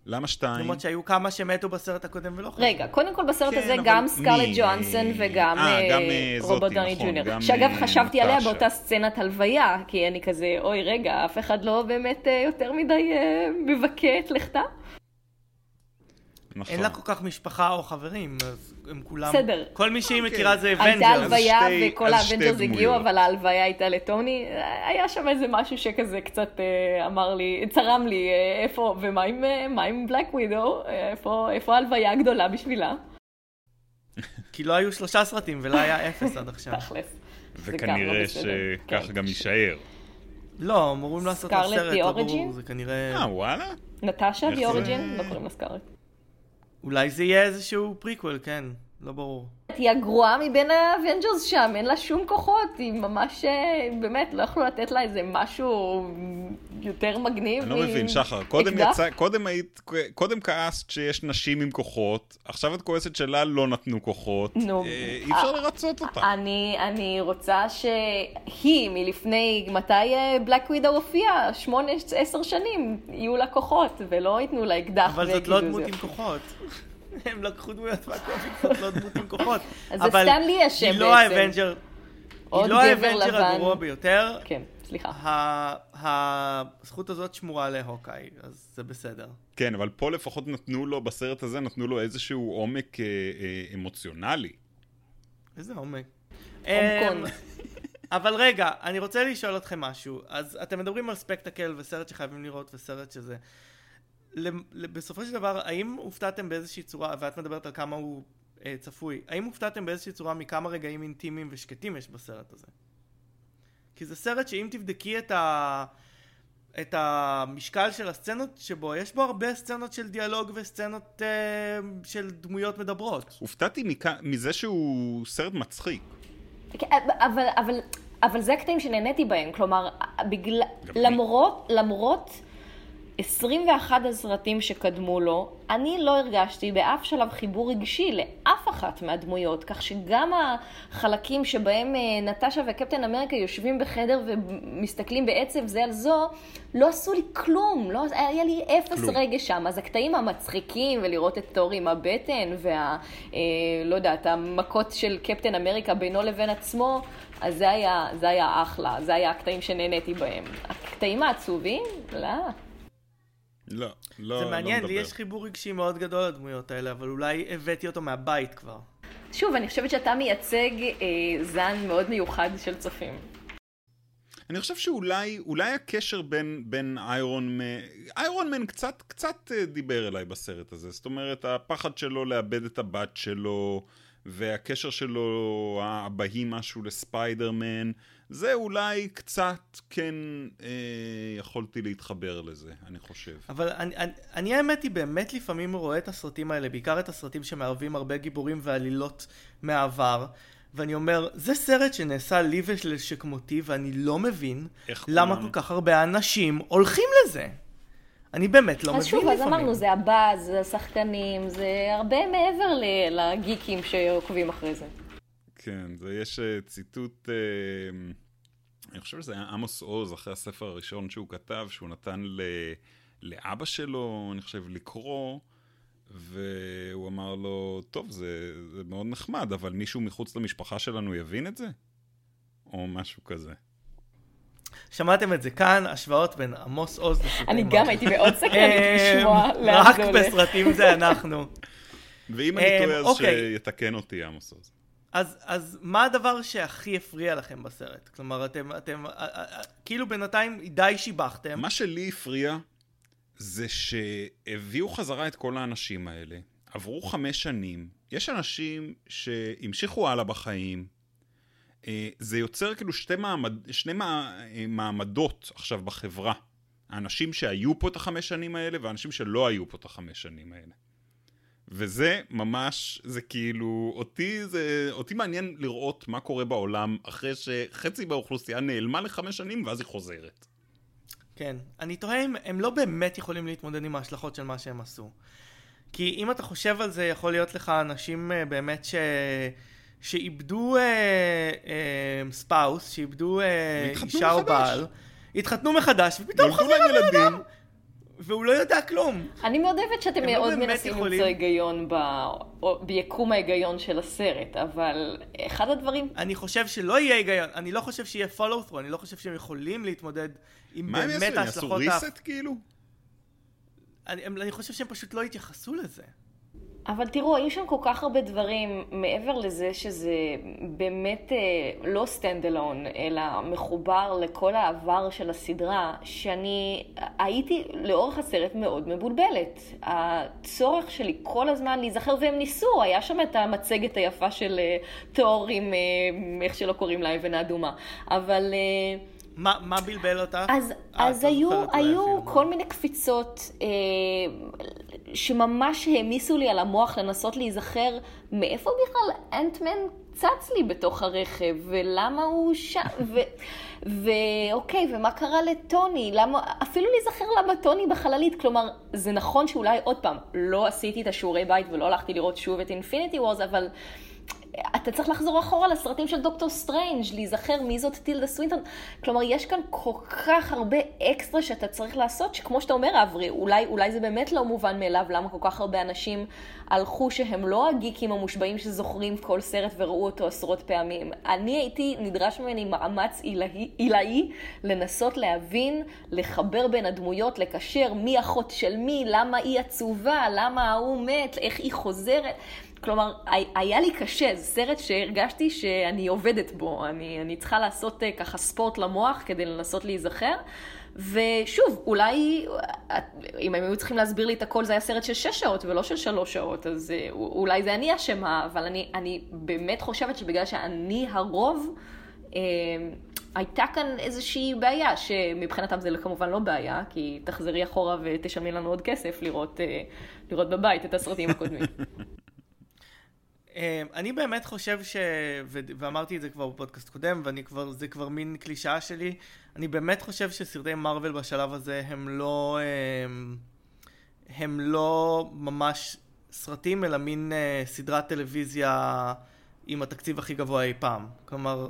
למה שתיים? למרות שהיו כמה שמתו בסרט הקודם ולא חשבו. רגע, קודם כל בסרט כן, הזה גם סקארלט ג'ואנסון וגם אה, אה, רוברט דוני נכון, ג'וניור. שאגב, חשבתי עליה באותה סצנת הלוויה, כי אני כזה, אוי רגע, אף אחד לא באמת יותר מדי מבכה את לכתה. נכון. אין לה כל כך משפחה או חברים, אז הם כולם... בסדר. כל מי שהיא אוקיי. מכירה זה Avenger. הייתה הלוויה וכל ה Avengers הגיעו, אבל ההלוויה הייתה לטוני. היה שם איזה משהו שכזה קצת אה, אמר לי, צרם לי, אה, איפה, ומה עם, אה, עם Black Widow? איפה, איפה ההלוויה הגדולה בשבילה? כי לא היו שלושה סרטים ולא היה אפס עד עכשיו. תכלס. וכנראה שכך כן. גם יישאר. לא, אמורים לעשות לה סרט, לא זה כנראה... אה, וואלה? נטשה the origin? לא קוראים לה סקארלט. אולי זה יהיה איזשהו פריקוול, כן, לא ברור. היא הגרועה מבין ה Avengers שם, אין לה שום כוחות, היא ממש, אה, באמת, לא יכלו לתת לה איזה משהו יותר מגניב. אני לא מבין, שחר, קודם יצא, קודם היית, קודם כעסת שיש נשים עם כוחות, עכשיו את כועסת שלה לא נתנו כוחות, נו, אה, אי אפשר לרצות אותה. אני, אני רוצה שהיא, מלפני, מתי Black Widow הופיע? שמונה, עשר שנים, יהיו לה כוחות, ולא ייתנו לה אקדח. אבל זאת לא דמות עם כוחות. הם לקחו דמויות מהקומיקס, לא דמות עם כוחות. אז זה סטן לי אשם בעצם. היא לא ה Avenger, היא לא ה Avenger הגרוע ביותר. כן, סליחה. הזכות הזאת שמורה ל Hawkeye, אז זה בסדר. כן, אבל פה לפחות נתנו לו, בסרט הזה נתנו לו איזשהו עומק אה, אה, אמוציונלי. איזה עומק? עומקון. אמ, אבל רגע, אני רוצה לשאול אתכם משהו. אז אתם מדברים על ספקטקל וסרט שחייבים לראות וסרט שזה... בסופו של דבר, האם הופתעתם באיזושהי צורה, ואת מדברת על כמה הוא אה, צפוי, האם הופתעתם באיזושהי צורה מכמה רגעים אינטימיים ושקטים יש בסרט הזה? כי זה סרט שאם תבדקי את, ה... את המשקל של הסצנות שבו, יש בו הרבה סצנות של דיאלוג וסצנות אה, של דמויות מדברות. הופתעתי מכ... מזה שהוא סרט מצחיק. כן, אבל, אבל, אבל זה הקטעים שנהניתי בהם, כלומר, בגלל, למרות, למרות 21 הסרטים שקדמו לו, אני לא הרגשתי באף שלב חיבור רגשי לאף אחת מהדמויות, כך שגם החלקים שבהם אה, נטשה וקפטן אמריקה יושבים בחדר ומסתכלים בעצב זה על זו, לא עשו לי כלום, לא, היה לי אפס כלום. רגש שם. אז הקטעים המצחיקים ולראות את תור עם הבטן וה... אה, לא יודעת, המכות של קפטן אמריקה בינו לבין עצמו, אז זה היה, זה היה אחלה, זה היה הקטעים שנהניתי בהם. הקטעים העצובים? לא. לא, לא, זה מעניין, לא לי יש חיבור רגשי מאוד גדול לדמויות האלה, אבל אולי הבאתי אותו מהבית כבר. שוב, אני חושבת שאתה מייצג אה, זן מאוד מיוחד של צופים. אני חושב שאולי אולי הקשר בין, בין איירון מן, איירון מן קצת, קצת אה, דיבר אליי בסרט הזה, זאת אומרת הפחד שלו לאבד את הבת שלו והקשר שלו הבהי משהו לספיידרמן זה אולי קצת כן אה, יכולתי להתחבר לזה, אני חושב. אבל אני, אני, אני האמת היא באמת לפעמים רואה את הסרטים האלה, בעיקר את הסרטים שמערבים הרבה גיבורים ועלילות מהעבר, ואני אומר, זה סרט שנעשה לי ושכמותי, ואני לא מבין למה כל כך הרבה אנשים הולכים לזה. אני באמת לא מבין לפעמים. אז שוב, אז אמרנו, זה הבאז, זה השחקנים, זה הרבה מעבר לגיקים שעוקבים אחרי זה. כן, זה יש אה, ציטוט, אה, אני חושב שזה היה עמוס עוז, אחרי הספר הראשון שהוא כתב, שהוא נתן ל, לאבא שלו, אני חושב, לקרוא, והוא אמר לו, טוב, זה, זה מאוד נחמד, אבל מישהו מחוץ למשפחה שלנו יבין את זה? או משהו כזה. שמעתם את זה כאן, השוואות בין עמוס עוז לסרטים. אני גם הייתי מאוד סקרנית אה, לשמוע לאן זה הולך. רק בסרטים זה אנחנו. ואם אני טועה, אז אוקיי. שיתקן אותי עמוס עוז. אז, אז מה הדבר שהכי הפריע לכם בסרט? כלומר, אתם, אתם, כאילו בינתיים די שיבחתם. מה שלי הפריע זה שהביאו חזרה את כל האנשים האלה. עברו חמש שנים, יש אנשים שהמשיכו הלאה בחיים. אה, זה יוצר כאילו שתי מעמד, שני אה, מעמדות עכשיו בחברה. האנשים שהיו פה את החמש שנים האלה והאנשים שלא היו פה את החמש שנים האלה. וזה ממש, זה כאילו, אותי זה, אותי מעניין לראות מה קורה בעולם אחרי שחצי מהאוכלוסייה נעלמה לחמש שנים ואז היא חוזרת. כן, אני תוהה אם הם לא באמת יכולים להתמודד עם ההשלכות של מה שהם עשו. כי אם אתה חושב על זה, יכול להיות לך אנשים אה, באמת ש... שאיבדו אה, אה, ספאוס, שאיבדו אה, אישה או בעל, התחתנו מחדש, ופתאום חזרו לילדים. והוא לא יודע כלום. אני מאוד אוהבת שאתם לא מאוד לא מנסים יכולים... למצוא היגיון ב... ביקום ההיגיון של הסרט, אבל אחד הדברים... אני חושב שלא יהיה היגיון, אני לא חושב שיהיה follow through, אני לא חושב שהם יכולים להתמודד עם באמת ההשלכות... מה הם יעשו? הם יעשו reset כאילו? אני, אני חושב שהם פשוט לא יתייחסו לזה. אבל תראו, היו שם כל כך הרבה דברים, מעבר לזה שזה באמת אה, לא stand alone, אלא מחובר לכל העבר של הסדרה, שאני הייתי לאורך הסרט מאוד מבולבלת. הצורך שלי כל הזמן להיזכר, והם ניסו, היה שם את המצגת היפה של אה, תיאור עם, אה, איך שלא קוראים לה, אבן האדומה. אבל... מה, מה בלבל אותך? אז, 아, אז היו, היו כל מיני קפיצות אה, שממש העמיסו לי על המוח לנסות להיזכר מאיפה בכלל אנטמן צץ לי בתוך הרכב, ולמה הוא שם, ואוקיי, ומה קרה לטוני, למה, אפילו להיזכר למה טוני בחללית, כלומר, זה נכון שאולי, עוד פעם, לא עשיתי את השיעורי בית ולא הלכתי לראות שוב את אינפיניטי וורז, אבל... אתה צריך לחזור אחורה לסרטים של דוקטור סטרנג', להיזכר מי זאת טילדה סווינטון. כלומר, יש כאן כל כך הרבה אקסטרה שאתה צריך לעשות, שכמו שאתה אומר, אברי, אולי, אולי זה באמת לא מובן מאליו למה כל כך הרבה אנשים הלכו שהם לא הגיקים המושבעים שזוכרים כל סרט וראו אותו עשרות פעמים. אני הייתי, נדרש ממני מאמץ עילאי לנסות להבין, לחבר בין הדמויות, לקשר מי אחות של מי, למה היא עצובה, למה ההוא מת, איך היא חוזרת. כלומר, היה לי קשה, זה סרט שהרגשתי שאני עובדת בו, אני, אני צריכה לעשות אה, ככה ספורט למוח כדי לנסות להיזכר. ושוב, אולי, אם הם היו צריכים להסביר לי את הכל, זה היה סרט של שש שעות ולא של שלוש שעות, אז אה, אולי זה אני אשמה, אבל אני, אני באמת חושבת שבגלל שאני הרוב, אה, הייתה כאן איזושהי בעיה, שמבחינתם זה כמובן לא בעיה, כי תחזרי אחורה ותשלמי לנו עוד כסף לראות, לראות בבית את הסרטים הקודמים. אני באמת חושב ש... ואמרתי את זה כבר בפודקאסט קודם, ואני כבר, כבר מין קלישאה שלי, אני באמת חושב שסרטי מארוול בשלב הזה הם לא... הם, הם לא ממש סרטים, אלא מין uh, סדרת טלוויזיה עם התקציב הכי גבוה אי פעם. כלומר,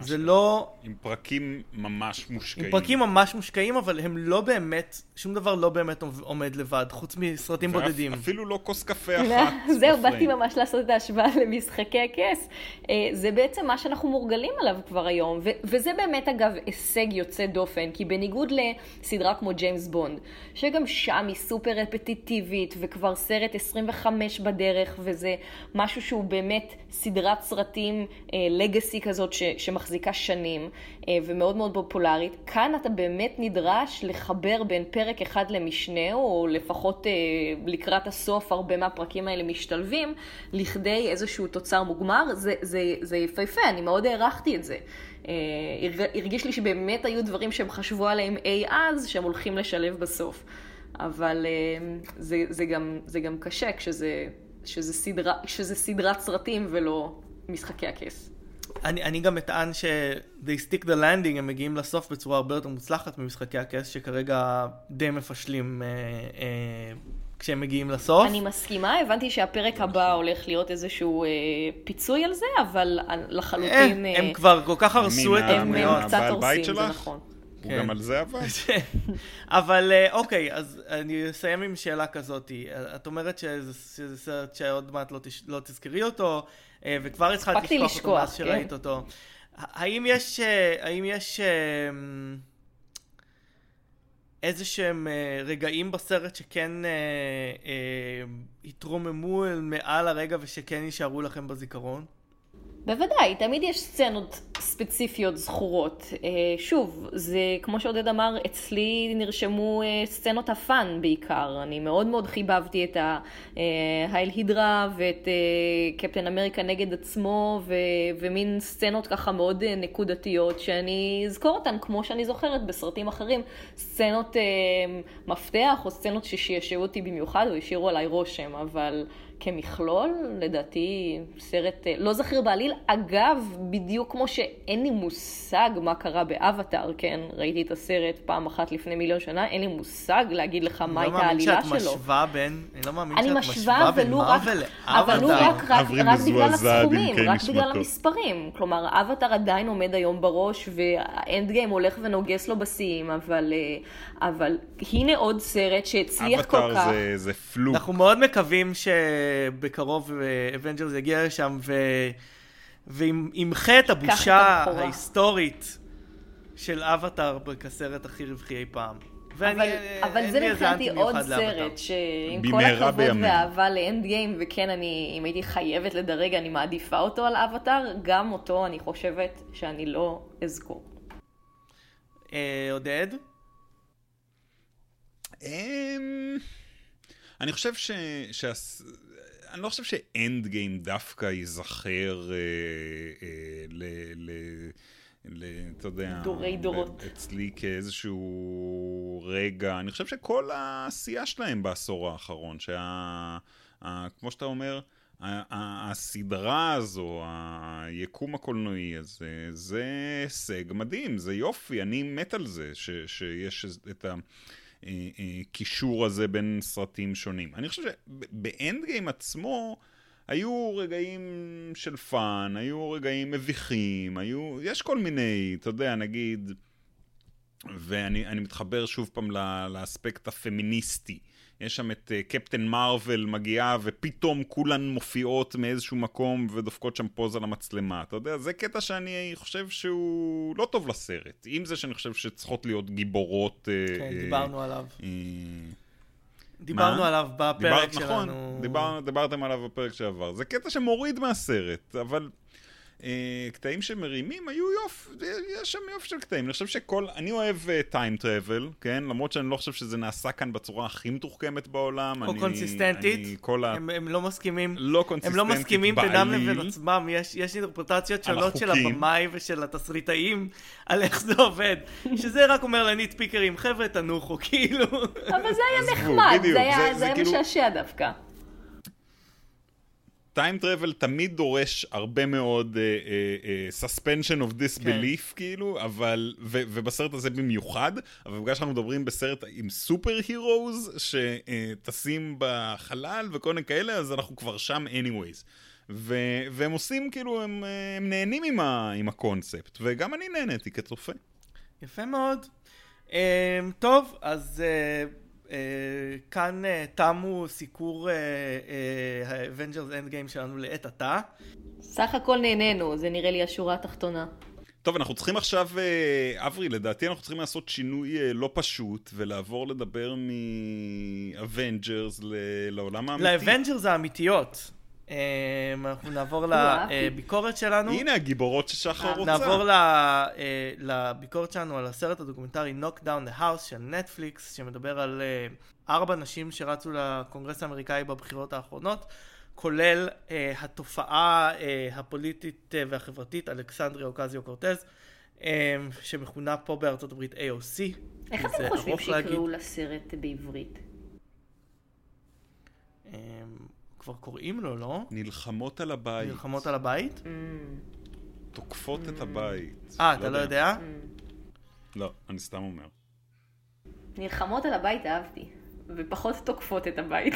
זה לא... עם פרקים ממש מושקעים. עם פרקים ממש מושקעים, אבל הם לא באמת, שום דבר לא באמת עומד לבד, חוץ מסרטים בודדים. אפילו לא כוס קפה אחת. זהו, באתי ממש לעשות את ההשוואה למשחקי הכס. אה, זה בעצם מה שאנחנו מורגלים עליו כבר היום, וזה באמת אגב הישג יוצא דופן, כי בניגוד לסדרה כמו ג'יימס בונד, שגם שם היא סופר רפטיטיבית, וכבר סרט 25 בדרך, וזה משהו שהוא באמת סדרת סרטים לגאסי אה, כזאת שמחזיקה. מחזיקה שנים אה, ומאוד מאוד פופולרית. כאן אתה באמת נדרש לחבר בין פרק אחד למשנהו, או לפחות אה, לקראת הסוף הרבה מהפרקים האלה משתלבים, לכדי איזשהו תוצר מוגמר. זה, זה, זה יפהפה, אני מאוד הערכתי את זה. אה, הרגיש לי שבאמת היו דברים שהם חשבו עליהם אי אז, שהם הולכים לשלב בסוף. אבל זה, זה, גם, זה גם קשה כשזה, כשזה, סדרה, כשזה סדרת סרטים ולא משחקי הכס. אני, אני גם אטען ש- they stick the landing, הם מגיעים לסוף בצורה הרבה יותר מוצלחת ממשחקי הכס, שכרגע די מפשלים אה, אה, כשהם מגיעים לסוף. אני מסכימה, הבנתי שהפרק הבא הולך להיות איזשהו אה, פיצוי על זה, אבל לחלוטין... אה, הם אה, כבר כל כך הרסו את הדמויות. הם קצת הורסים, זה נכון. הוא גם כן. על זה עבד. אבל אה, אוקיי, אז אני אסיים עם שאלה כזאת. את אומרת שזה סרט שעוד מעט לא, לא תזכרי אותו, אה, וכבר התחלת לשכוח אותו מאז שראית כן. אותו. האם יש, אה, האם יש איזה שהם רגעים בסרט שכן התרוממו מעל הרגע ושכן יישארו לכם בזיכרון? בוודאי, תמיד יש סצנות ספציפיות זכורות. אה, שוב, זה כמו שעודד אמר, אצלי נרשמו אה, סצנות הפאן בעיקר. אני מאוד מאוד חיבבתי את ההייל אה, הידרה ואת קפטן אמריקה נגד עצמו, ו- ומין סצנות ככה מאוד נקודתיות, שאני אזכור אותן כמו שאני זוכרת בסרטים אחרים. סצנות מפתח או סצנות ששישעו אותי במיוחד או השאירו עליי רושם, אבל... כמכלול, לדעתי, סרט אה, לא זכיר בעליל. אגב, בדיוק כמו שאין לי מושג מה קרה באבטאר, כן? ראיתי את הסרט פעם אחת לפני מיליון שנה, אין לי מושג להגיד לך מה הייתה העלילה שלו. אני לא מאמין שאת משווה בין, אני לא מאמין שאת משווה בין מרוויל לאבטאר. אבל הוא רק, רק, רק בגלל הסכומים, רק בגלל המספרים. כלומר, אבטאר עדיין עומד היום בראש, והאנד גיים הולך ונוגס לו בשיאים, אבל, אה, אבל הנה עוד סרט שהצליח כל כך. אבטאר זה, זה fluke. אנחנו מאוד מקווים ש... בקרוב Avengers יגיע לשם ו... וימחה את הבושה ההיסטורית של אבטאר כסרט הכי רווחי אי פעם. ואני, אבל, אבל זה מבחינתי עוד סרט שעם כל הכבוד והאהבה ל Endgame, וכן, אני, אם הייתי חייבת לדרג, אני מעדיפה אותו על אבטאר, גם אותו אני חושבת שאני לא אזכור. אה, עודד? אמ, אני חושב ש... אני לא חושב שאנד גיים דווקא ייזכר, אה, אה, ל... ל... ל... אתה יודע, דורי דורות. אצלי כאיזשהו רגע, אני חושב שכל העשייה שלהם בעשור האחרון, שה... כמו שאתה אומר, הסדרה הזו, היקום הקולנועי הזה, זה הישג מדהים, זה יופי, אני מת על זה ש, שיש את ה... הקישור הזה בין סרטים שונים. אני חושב שב Endgame עצמו היו רגעים של fun, היו רגעים מביכים, היו, יש כל מיני, אתה יודע, נגיד, ואני מתחבר שוב פעם לאספקט הפמיניסטי. יש שם את uh, קפטן מרוויל מגיעה ופתאום כולן מופיעות מאיזשהו מקום ודופקות שם פוזה למצלמה. אתה יודע, זה קטע שאני חושב שהוא לא טוב לסרט. עם זה שאני חושב שצריכות להיות גיבורות... אה, כן, uh, דיברנו עליו. Uh, דיברנו מה? עליו בפרק דיבר, שלנו. נכון, דיבר, דיברתם עליו בפרק שעבר. זה קטע שמוריד מהסרט, אבל אה, קטעים שמרימים היו יופי, יש שם יופי של קטעים. אני חושב שכל, אני אוהב טיים uh, טראבל, כן? למרות שאני לא חושב שזה נעשה כאן בצורה הכי מתוחכמת בעולם. או אני, קונסיסטנטית. אני, כל ה... הם, הם לא מסכימים. לא קונסיסטנטית הם לא מסכימים בינם לבין עצמם. יש, יש אינטרפרטציות שונות של הבמאי ושל התסריטאים על איך זה עובד. שזה רק אומר לניט פיקרים, חבר'ה, תנוחו, כאילו. אבל זה היה נחמד, זה היה, זה היה כאילו... משעשע דווקא. טיים טראבל תמיד דורש הרבה מאוד uh, uh, uh, suspension of disbelief כן. כאילו, אבל, ו, ובסרט הזה במיוחד, אבל בגלל שאנחנו מדברים בסרט עם סופר הירוז שטסים בחלל וכל מיני כאלה, אז אנחנו כבר שם anyways. ו, והם עושים כאילו, הם, הם נהנים עם, ה, עם הקונספט, וגם אני נהניתי כצופה. יפה מאוד. Um, טוב, אז... Uh... Uh, כאן uh, תמו סיקור ה Avengers Endgame שלנו לעת עתה. סך הכל נהנינו, זה נראה לי השורה התחתונה. טוב, אנחנו צריכים עכשיו, uh, אברי, לדעתי אנחנו צריכים לעשות שינוי uh, לא פשוט, ולעבור לדבר מ Avengers לעולם האמיתי. ל Avengers האמיתיות. אמ, אנחנו נעבור לביקורת שלנו. הנה הגיבורות ששחר רוצה. נעבור אה, לביקורת שלנו על הסרט הדוקומנטרי Knock Down the House של נטפליקס, שמדבר על אה, ארבע נשים שרצו לקונגרס האמריקאי בבחירות האחרונות. כולל uh, התופעה הפוליטית והחברתית אלכסנדריה אוקזיו קורטז, שמכונה פה בארצות הברית AOC. איך אתם חושבים שיקראו לסרט בעברית? כבר קוראים לו, לא? נלחמות על הבית. נלחמות על הבית? Mm. תוקפות mm. את הבית. אה, אתה לא יודע? Mm. לא, אני סתם אומר. נלחמות על הבית אהבתי, ופחות תוקפות את הבית.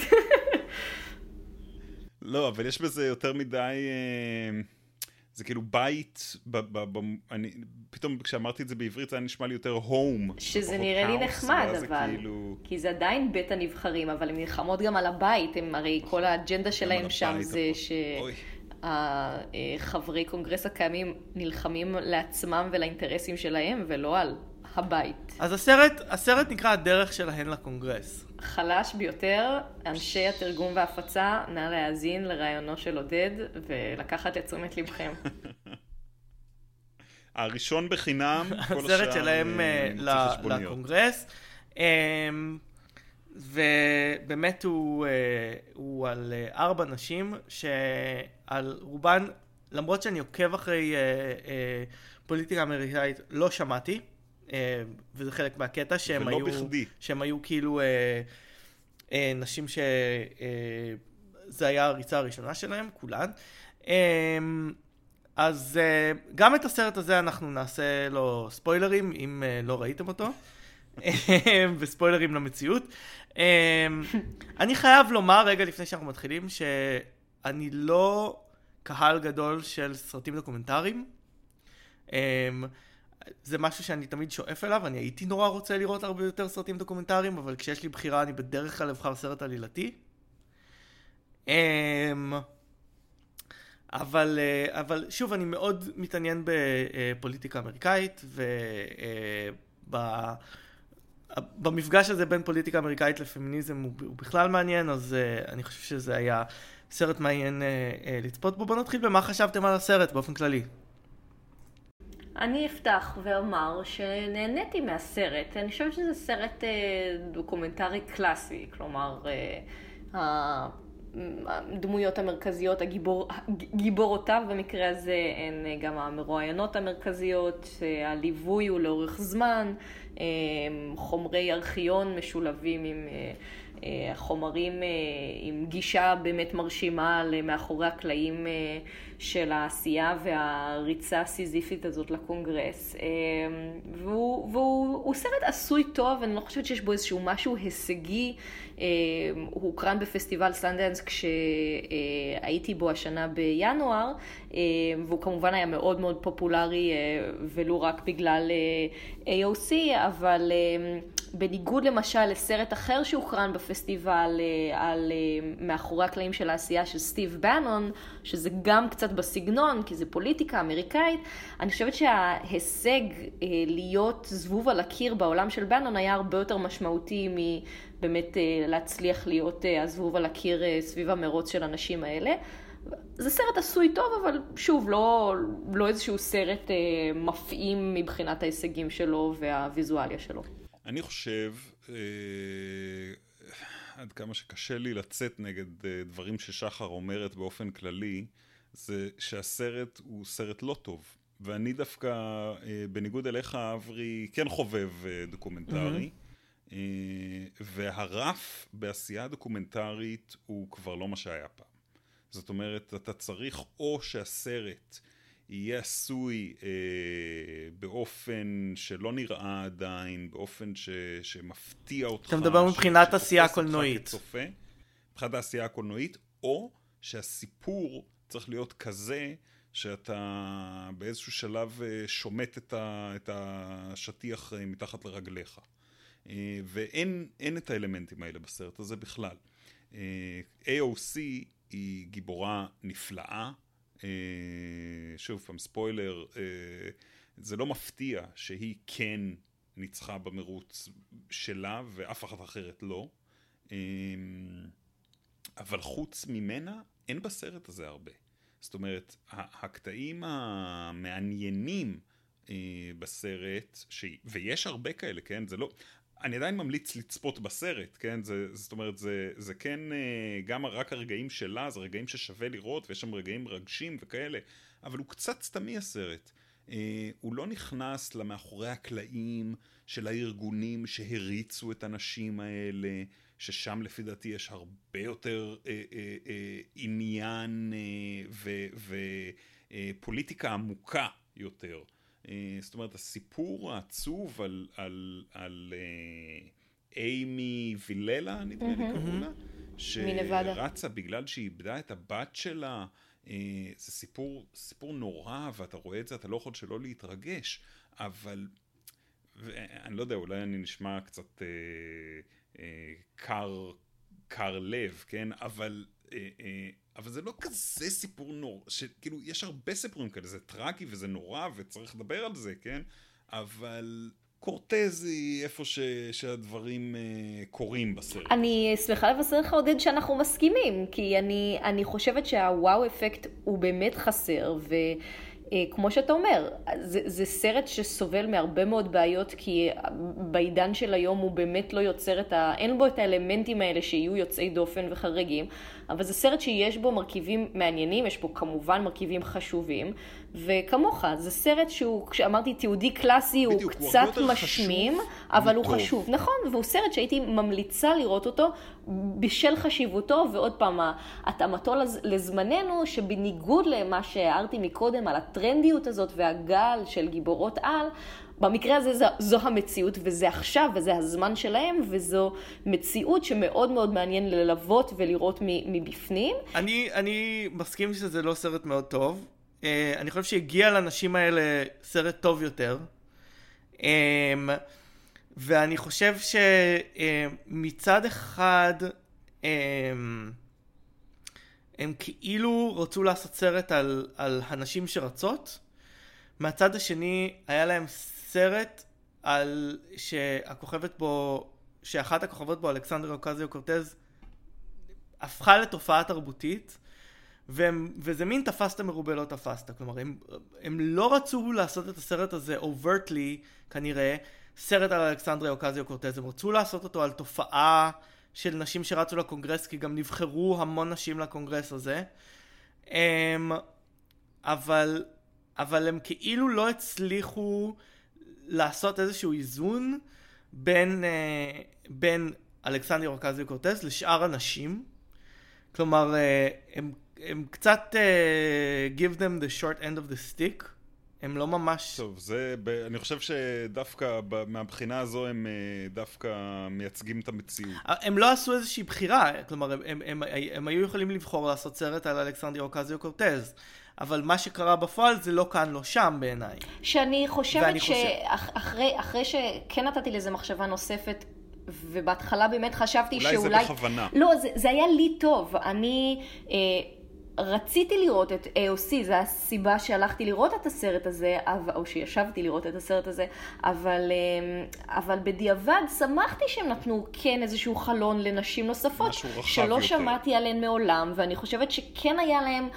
לא, אבל יש בזה יותר מדי... אה... זה כאילו בית, ב, ב, ב, אני, פתאום כשאמרתי את זה בעברית זה היה נשמע לי יותר הום. שזה נראה לי נחמד, אבל, כאילו... כי זה עדיין בית הנבחרים, אבל הן נלחמות גם על הבית, הם הרי כל האג'נדה שלהם שם זה שהחברי קונגרס הקיימים נלחמים לעצמם ולאינטרסים שלהם, ולא על הבית. אז הסרט, הסרט נקרא הדרך שלהן לקונגרס. חלש ביותר, אנשי התרגום וההפצה, נא להאזין לרעיונו של עודד ולקחת את תשומת לבכם. הראשון בחינם, כל השאר... הסרט שלהם אה, לקונגרס. אמ, ובאמת הוא, אה, הוא על אה, ארבע נשים שעל רובן, למרות שאני עוקב אחרי פוליטיקה אמריקאית, לא שמעתי. אה, וזה חלק מהקטע שהם היו, בכדי. שהם היו כאילו אה, אה, נשים שזה אה, היה הריצה הראשונה שלהם, כולן. אה, אז אה, גם את הסרט הזה אנחנו נעשה לו ספוילרים, אם אה, לא ראיתם אותו, אה, וספוילרים למציאות. אה, אני חייב לומר רגע לפני שאנחנו מתחילים, שאני לא קהל גדול של סרטים דוקומנטריים. אה, זה משהו שאני תמיד שואף אליו, אני הייתי נורא רוצה לראות הרבה יותר סרטים דוקומנטריים, אבל כשיש לי בחירה אני בדרך כלל אבחר סרט עלילתי. אמ, אבל, אה, אבל שוב, אני מאוד מתעניין בפוליטיקה אמריקאית, ובמפגש הזה בין פוליטיקה אמריקאית לפמיניזם הוא, בכלל מעניין, אז uh, אני חושב שזה היה סרט מעניין לצפות בו. בואו נתחיל במה חשבתם על הסרט באופן כללי. אני אפתח ואומר שנהניתי מהסרט. אני חושבת שזה סרט אה, דוקומנטרי קלאסי, כלומר, אה, הדמויות המרכזיות, הגיבור, גיבורותיו במקרה הזה הן אה, גם המרואיינות המרכזיות, הליווי הוא לאורך זמן, חומרי ארכיון משולבים עם חומרים עם גישה באמת מרשימה למאחורי הקלעים של העשייה והריצה הסיזיפית הזאת לקונגרס. אמ, והוא, והוא סרט עשוי טוב, אני לא חושבת שיש בו איזשהו משהו הישגי. הוא הוקרן בפסטיבל סנדנס כשהייתי בו השנה בינואר, והוא כמובן היה מאוד מאוד פופולרי, אה, ולו רק בגלל אה, AOC, אבל... בניגוד למשל לסרט אחר שהוקרן בפסטיבל אה, על מאחורי הקלעים של העשייה של סטיב בנון, שזה גם קצת בסגנון, כי זה פוליטיקה אמריקאית, אני חושבת שההישג אה, להיות זבוב על הקיר בעולם של בנון היה הרבה יותר משמעותי מבאמת אה, להצליח להיות אה, הזבוב על הקיר סביב המרוץ של הנשים האלה. זה סרט עשוי טוב, אבל שוב, לא, לא איזשהו סרט אה, מפעים מבחינת ההישגים שלו והוויזואליה שלו. אני חושב, אה, עד כמה שקשה לי לצאת נגד אה, דברים ששחר אומרת באופן כללי, זה שהסרט הוא סרט לא טוב. ואני דווקא, אה, בניגוד אליך, אברי, כן חובב אה, דוקומנטרי. Mm-hmm. והרף בעשייה דוקומנטרית הוא כבר לא מה שהיה פעם. זאת אומרת, אתה צריך או שהסרט יהיה עשוי אה, באופן שלא נראה עדיין, באופן ש, שמפתיע אותך. אתה מדבר מבחינת עשייה קולנועית. מבחינת העשייה הקולנועית, או שהסיפור צריך להיות כזה שאתה באיזשהו שלב אה, שומט את, ה, את השטיח אה, מתחת לרגליך. אה, ואין את האלמנטים האלה בסרט הזה בכלל. AOC היא גיבורה נפלאה, שוב פעם ספוילר, זה לא מפתיע שהיא כן ניצחה במרוץ שלה ואף אחת אחרת לא. אבל חוץ ממנה אין בסרט הזה הרבה. זאת אומרת, הקטעים המעניינים אה, בסרט, ש... ויש הרבה כאלה, כן? זה לא... אני עדיין ממליץ לצפות בסרט, כן? זה, זאת אומרת, זה, זה כן, אה, גם רק הרגעים שלה, זה רגעים ששווה לראות, ויש שם רגעים מרגשים וכאלה, אבל הוא קצת סתמי הסרט. אה, הוא לא נכנס למאחורי הקלעים של הארגונים שהריצו את הנשים האלה, ששם לפי דעתי יש הרבה יותר אה, אה, אה, עניין אה, ופוליטיקה אה, עמוקה יותר. אה, זאת אומרת, הסיפור העצוב על, על, על אה, אימי ויללה, נדמה לי קראו לה, שרצה בגלל שהיא איבדה את הבת שלה. אה, זה סיפור, סיפור נורא, ואתה רואה את זה, אתה לא יכול שלא להתרגש, אבל, אני לא יודע, אולי אני נשמע קצת אה, אה, קר, קר לב, כן? אבל, אה, אה, אבל זה לא כזה סיפור נורא, שכאילו, יש הרבה סיפורים כאלה, זה טרגי וזה נורא וצריך לדבר על זה, כן? אבל קורטזי איפה ש, שהדברים uh, קורים בסרט. אני שמחה לבשר לך עודד שאנחנו מסכימים, כי אני, אני חושבת שהוואו אפקט הוא באמת חסר, ו... אה, כמו שאתה אומר, זה, זה סרט שסובל מהרבה מאוד בעיות, כי בעידן של היום הוא באמת לא יוצר את ה... אין בו את האלמנטים האלה שיהיו יוצאי דופן וחריגים, אבל זה סרט שיש בו מרכיבים מעניינים, יש בו כמובן מרכיבים חשובים, וכמוך, זה סרט שהוא, כשאמרתי תיעודי קלאסי, בדיוק, הוא קצת משמים, אבל הוא חשוב. נכון, והוא סרט שהייתי ממליצה לראות אותו בשל חשיבותו, ועוד פעם, התאמתו לזמננו, שבניגוד למה שהערתי מקודם על הטרנדיות הזאת והגל של גיבורות על, במקרה הזה זו, זו המציאות, וזה עכשיו, וזה הזמן שלהם, וזו מציאות שמאוד מאוד מעניין ללוות ולראות מבפנים. אני, אני מסכים שזה לא סרט מאוד טוב. Uh, אני חושב שהגיע לנשים האלה סרט טוב יותר. Um, ואני חושב שמצד uh, אחד, um, הם כאילו רצו לעשות סרט על, על הנשים שרצות. מהצד השני, היה להם סרט על שהכוכבת בו, שאחת הכוכבות בו, אלכסנדרה אוקזיו קורטז, הפכה לתופעה תרבותית, והם, וזה מין תפסת מרובה לא תפסת. כלומר, הם, הם לא רצו לעשות את הסרט הזה overtly, כנראה, סרט על אלכסנדרה אוקזיו קורטז, הם רצו לעשות אותו על תופעה של נשים שרצו לקונגרס, כי גם נבחרו המון נשים לקונגרס הזה. הם, אבל, אבל הם כאילו לא הצליחו לעשות איזשהו איזון בין, uh, בין אלכסנדר אוקזיו קורטס לשאר הנשים. כלומר, uh, הם, הם קצת uh, give them the short end of the stick. הם לא ממש... טוב, זה, ב, אני חושב שדווקא ב, מהבחינה הזו הם דווקא מייצגים את המציאות. הם לא עשו איזושהי בחירה, כלומר, הם, הם, הם, הם היו יכולים לבחור לעשות סרט על אלכסנדר אוקזיו קורטז. אבל מה שקרה בפועל זה לא כאן, לא שם בעיניי. שאני חושבת שאחרי חושב... שכן נתתי לזה מחשבה נוספת, ובהתחלה באמת חשבתי אולי שאולי... אולי זה בכוונה. לא, זה, זה היה לי טוב. אני... אה, רציתי לראות את AOC, זו הסיבה שהלכתי לראות את הסרט הזה, או שישבתי לראות את הסרט הזה, אבל, אה, אבל בדיעבד שמחתי שהם נתנו כן איזשהו חלון לנשים נוספות, שלא יותר. שמעתי עליהן מעולם, ואני חושבת שכן היה להם...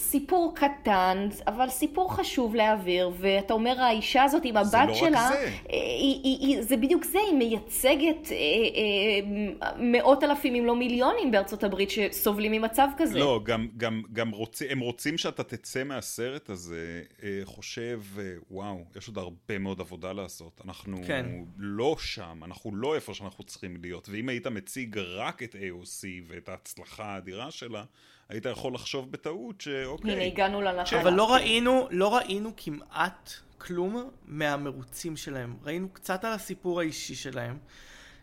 סיפור קטן, אבל סיפור חשוב להעביר, ואתה אומר האישה הזאת עם הבת לא שלה, זה. היא, היא, היא, זה בדיוק זה, היא מייצגת אה, אה, מאות אלפים אם לא מיליונים בארצות הברית שסובלים ממצב כזה. לא, גם, גם, גם רוצ, הם רוצים שאתה תצא מהסרט הזה, אה, חושב, אה, וואו, יש עוד הרבה מאוד עבודה לעשות, אנחנו כן. לא שם, אנחנו לא איפה שאנחנו צריכים להיות, ואם היית מציג רק את AOC ואת ההצלחה האדירה שלה, היית יכול לחשוב בטעות שאוקיי. הנה, הגענו לנחלה. אבל לא ראינו, לא ראינו כמעט כלום מהמרוצים שלהם. ראינו קצת על הסיפור האישי שלהם.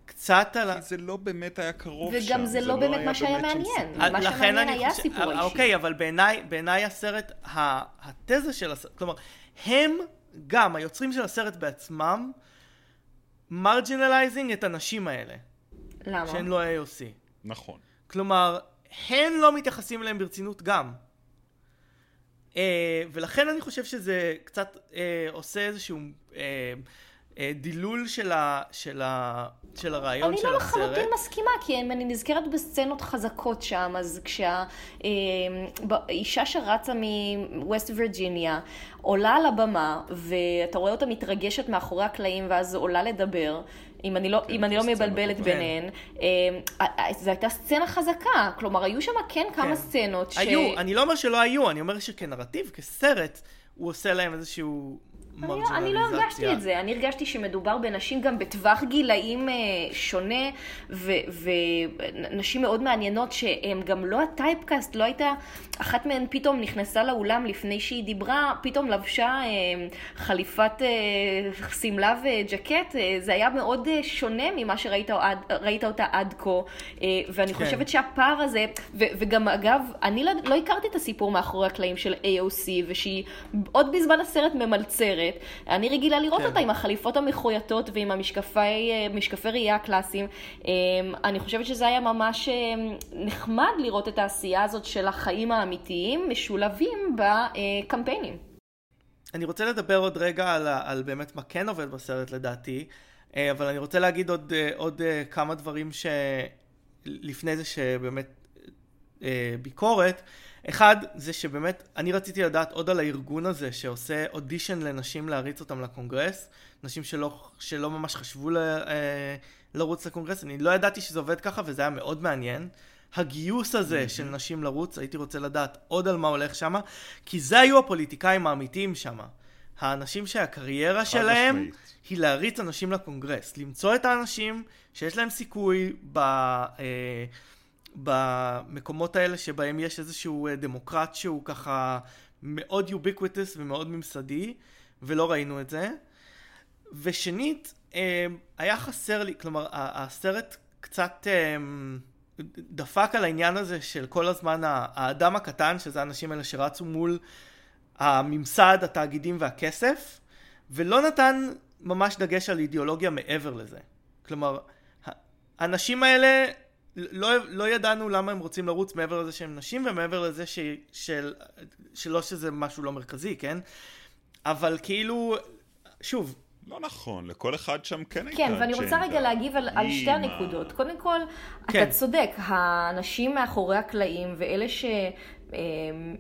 קצת על ה... כי זה לא באמת היה קרוב וגם שם. וגם זה לא באמת מה שהיה מעניין. מה שמעניין היה הסיפור האישי. אוקיי, אבל בעיניי, בעיניי הסרט, התזה של הסרט, כלומר, הם גם, היוצרים של הסרט בעצמם, marginalizing את הנשים האלה. למה? שהן לא AOC. נכון. כלומר, הן לא מתייחסים אליהם ברצינות גם. Uh, ולכן אני חושב שזה קצת uh, עושה איזשהו uh, uh, דילול של, ה, של, ה, של הרעיון של לא הסרט. אני לא לחלוטין מסכימה, כי אני נזכרת בסצנות חזקות שם, אז כשהאישה שרצה מווסט וירג'יניה עולה על הבמה, ואתה רואה אותה מתרגשת מאחורי הקלעים, ואז עולה לדבר, אם אני לא, כן, אם אני לא מבלבלת ביניהן, כן. זו הייתה סצנה חזקה, כלומר היו שם כן כמה כן. סצנות ש... היו, אני לא אומר שלא היו, אני אומר שכנרטיב, כסרט, הוא עושה להם איזשהו לא, אני לא הרגשתי את זה, אני הרגשתי שמדובר בנשים גם בטווח גילאים אה, שונה, ונשים מאוד מעניינות שהן גם לא הטייפקאסט, לא הייתה, אחת מהן פתאום נכנסה לאולם לפני שהיא דיברה, פתאום לבשה אה, חליפת אה, שמלה וג'קט, זה היה מאוד שונה ממה שראית אותה עד כה, ואני כן. חושבת שהפער הזה, וגם אגב, אני לא, לא הכרתי את הסיפור מאחורי הקלעים של AOC, ושהיא עוד בזמן הסרט ממלצרת. אחרת. אני רגילה לראות כן. אותה עם החליפות המחויטות ועם המשקפי אה, ראייה הקלאסיים. אמ, אני חושבת שזה היה ממש אמ, נחמד לראות את העשייה הזאת של החיים האמיתיים משולבים בקמפיינים. אני רוצה לדבר עוד רגע על, על באמת מה כן עובד בסרט לדעתי, אה, אבל אני רוצה להגיד עוד, אה, עוד כמה דברים שלפני זה שבאמת ביקורת. אחד, זה שבאמת, אני רציתי לדעת עוד על הארגון הזה שעושה אודישן לנשים להריץ אותם לקונגרס, נשים שלא, שלא ממש חשבו ל, אה, לרוץ לקונגרס, אני לא ידעתי שזה עובד ככה וזה היה מאוד מעניין. הגיוס הזה mm-hmm. של נשים לרוץ, הייתי רוצה לדעת עוד על מה הולך שם, כי זה היו הפוליטיקאים האמיתיים שם. האנשים שהקריירה שלהם משמעית. היא להריץ אנשים לקונגרס, למצוא את האנשים שיש להם סיכוי ב... אה, במקומות האלה שבהם יש איזשהו אה, דמוקרט שהוא ככה מאוד יוביקוויטס ומאוד ממסדי, ולא ראינו את זה. ושנית, אה, היה חסר לי, כלומר, הסרט קצת אה, דפק על העניין הזה של כל הזמן האדם הקטן, שזה האנשים האלה שרצו מול הממסד, התאגידים והכסף, ולא נתן ממש דגש על אידיאולוגיה מעבר לזה. כלומר, האנשים האלה לא, לא ידענו למה הם רוצים לרוץ מעבר לזה שהם נשים ומעבר לזה ש, של, שלא שזה משהו לא מרכזי, כן? אבל כאילו, שוב. לא נכון, לכל אחד שם כן הייתה כן, ואני רוצה רגע להגיב על, על שתי הנקודות. קודם כל, כן. אתה צודק, האנשים מאחורי הקלעים ואלה ש...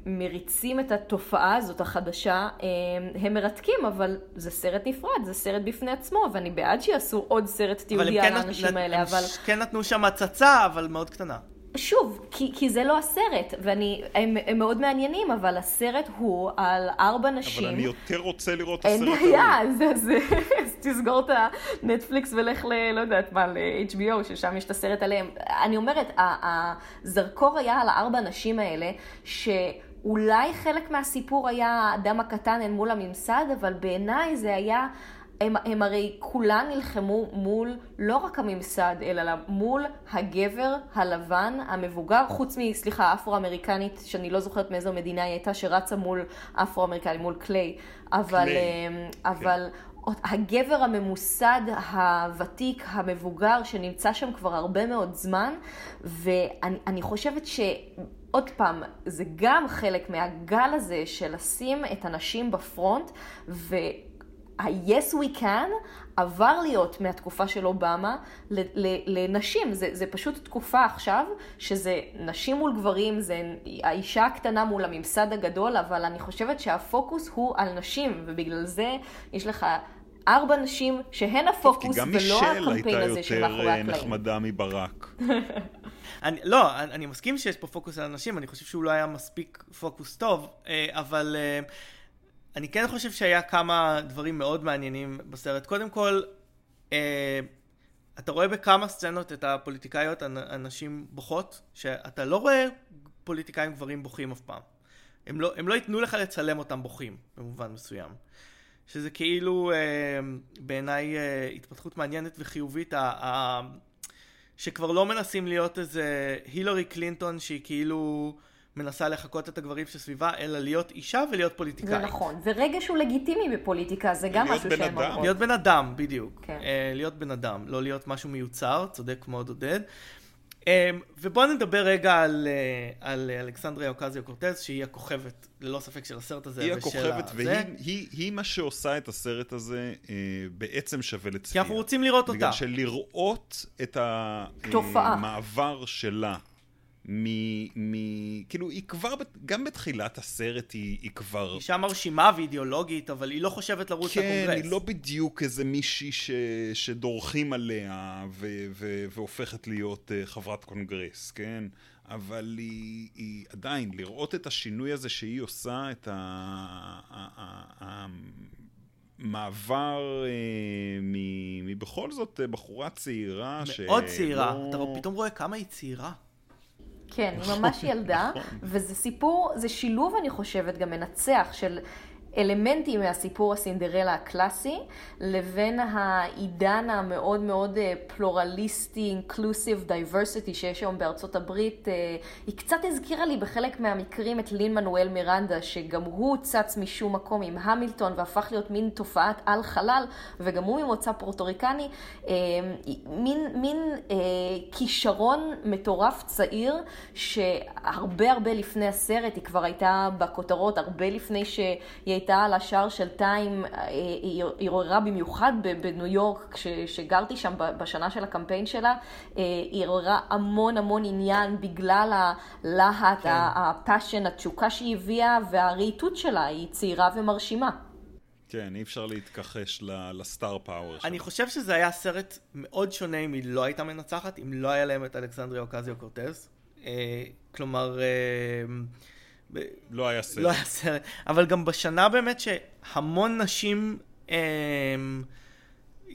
מריצים את התופעה הזאת החדשה, אה, הם מרתקים, אבל זה סרט נפרד, זה סרט בפני עצמו, ואני בעד שיעשו עוד סרט תיעודי על כן האנשים האלה, אבל... הם כן נתנו שם הצצה, אבל מאוד קטנה. שוב, כי, כי זה לא הסרט, והם הם מאוד מעניינים, אבל הסרט הוא על ארבע נשים. אבל אני יותר רוצה לראות את הסרט הזה. אין בעיה, אז, אז, אז תסגור את הנטפליקס ולך ל... לא יודעת מה, ל-HBO, ששם יש את הסרט עליהם. אני אומרת, הזרקור היה על הארבע נשים האלה, שאולי חלק מהסיפור היה האדם הקטן אל מול הממסד, אבל בעיניי זה היה... הם, הם הרי כולן נלחמו מול לא רק הממסד, אלא מול הגבר הלבן המבוגר, חוץ מ, סליחה, אפרו-אמריקנית, שאני לא זוכרת מאיזו מדינה היא הייתה, שרצה מול אפרו-אמריקני, מול קליי. אבל, קלי. אמ, אבל כן. הגבר הממוסד, הוותיק, המבוגר, שנמצא שם כבר הרבה מאוד זמן, ואני חושבת ש... עוד פעם, זה גם חלק מהגל הזה של לשים את הנשים בפרונט, ו... ה-yes we can עבר להיות מהתקופה של אובמה לנשים. זה, זה פשוט תקופה עכשיו, שזה נשים מול גברים, זה האישה הקטנה מול הממסד הגדול, אבל אני חושבת שהפוקוס הוא על נשים, ובגלל זה יש לך... ארבע נשים שהן הפוקוס ולא הקמפיין הזה שמאחורי הקלעים. כי גם מישל הייתה יותר נחמדה מברק. אני, לא, אני, אני מסכים שיש פה פוקוס על אנשים, אני חושב שהוא לא היה מספיק פוקוס טוב, אה, אבל אה, אני כן חושב שהיה כמה דברים מאוד מעניינים בסרט. קודם כל, אה, אתה רואה בכמה סצנות את הפוליטיקאיות הנשים בוכות, שאתה לא רואה פוליטיקאים גברים בוכים אף פעם. הם לא, הם לא ייתנו לך לצלם אותם בוכים, במובן מסוים. שזה כאילו אה, בעיניי אה, התפתחות מעניינת וחיובית, שכבר לא מנסים להיות איזה הילרי קלינטון שהיא כאילו מנסה לחקות את הגברים שסביבה, אלא להיות אישה ולהיות פוליטיקאית. זה נכון, ורגע שהוא לגיטימי בפוליטיקה, זה גם משהו שהם אומרות. להיות בן אדם, בדיוק. כן. אה, להיות בן אדם, לא להיות משהו מיוצר, צודק מאוד עודד. אמ, ובואו נדבר רגע על, אה, על אלכסנדריה אוקזיו קורטז, שהיא הכוכבת, ללא ספק, של הסרט הזה. היא הכוכבת, והיא היא, היא מה שעושה את הסרט הזה אה, בעצם שווה לצפייה. כי אנחנו רוצים לראות אותה. בגלל שלראות את המעבר שלה מ... מ... כאילו, היא כבר, גם בתחילת הסרט היא, היא כבר... אישה מרשימה ואידיאולוגית, אבל היא לא חושבת לרוץ כן, לקונגרס. כן, היא לא בדיוק איזה מישהי ש... שדורכים עליה ו... ו... והופכת להיות uh, חברת קונגרס, כן? אבל היא, היא עדיין, לראות את השינוי הזה שהיא עושה, את ה... מעבר אה, ובכל זאת אה, בחורה צעירה. מאוד צעירה, אתה פתאום רואה כמה היא צעירה. כן, היא ממש ילדה, נכון. וזה סיפור, זה שילוב, אני חושבת, גם מנצח של אלמנטים מהסיפור הסינדרלה הקלאסי, לבין העידן המאוד מאוד אה, פלורליסטי, inclusive, diversity שיש היום בארצות הברית. אה, היא קצת הזכירה לי בחלק מהמקרים את לין מנואל מירנדה, שגם הוא צץ משום מקום עם המילטון והפך להיות מין תופעת על חלל, וגם הוא ממוצא פורטוריקני. אה, מין, מין כישרון מטורף צעיר, שהרבה הרבה לפני הסרט, היא כבר הייתה בכותרות, הרבה לפני שהיא הייתה... על השער של טיים, אה, היא עוררה במיוחד בניו יורק, כשגרתי שם בשנה של הקמפיין שלה, אה, היא עוררה המון המון עניין בגלל הלהט, כן. הפאשן, התשוקה שהיא הביאה והרהיטות שלה, היא צעירה ומרשימה. כן, אי אפשר להתכחש לסטאר פאוור שלה. אני חושב שזה היה סרט מאוד שונה אם היא לא הייתה מנצחת, אם לא היה להם את אלכסנדריה אוקזיו קורטז. אה, כלומר... ב... לא היה סרט. לא היה סרט. אבל גם בשנה באמת שהמון נשים אה,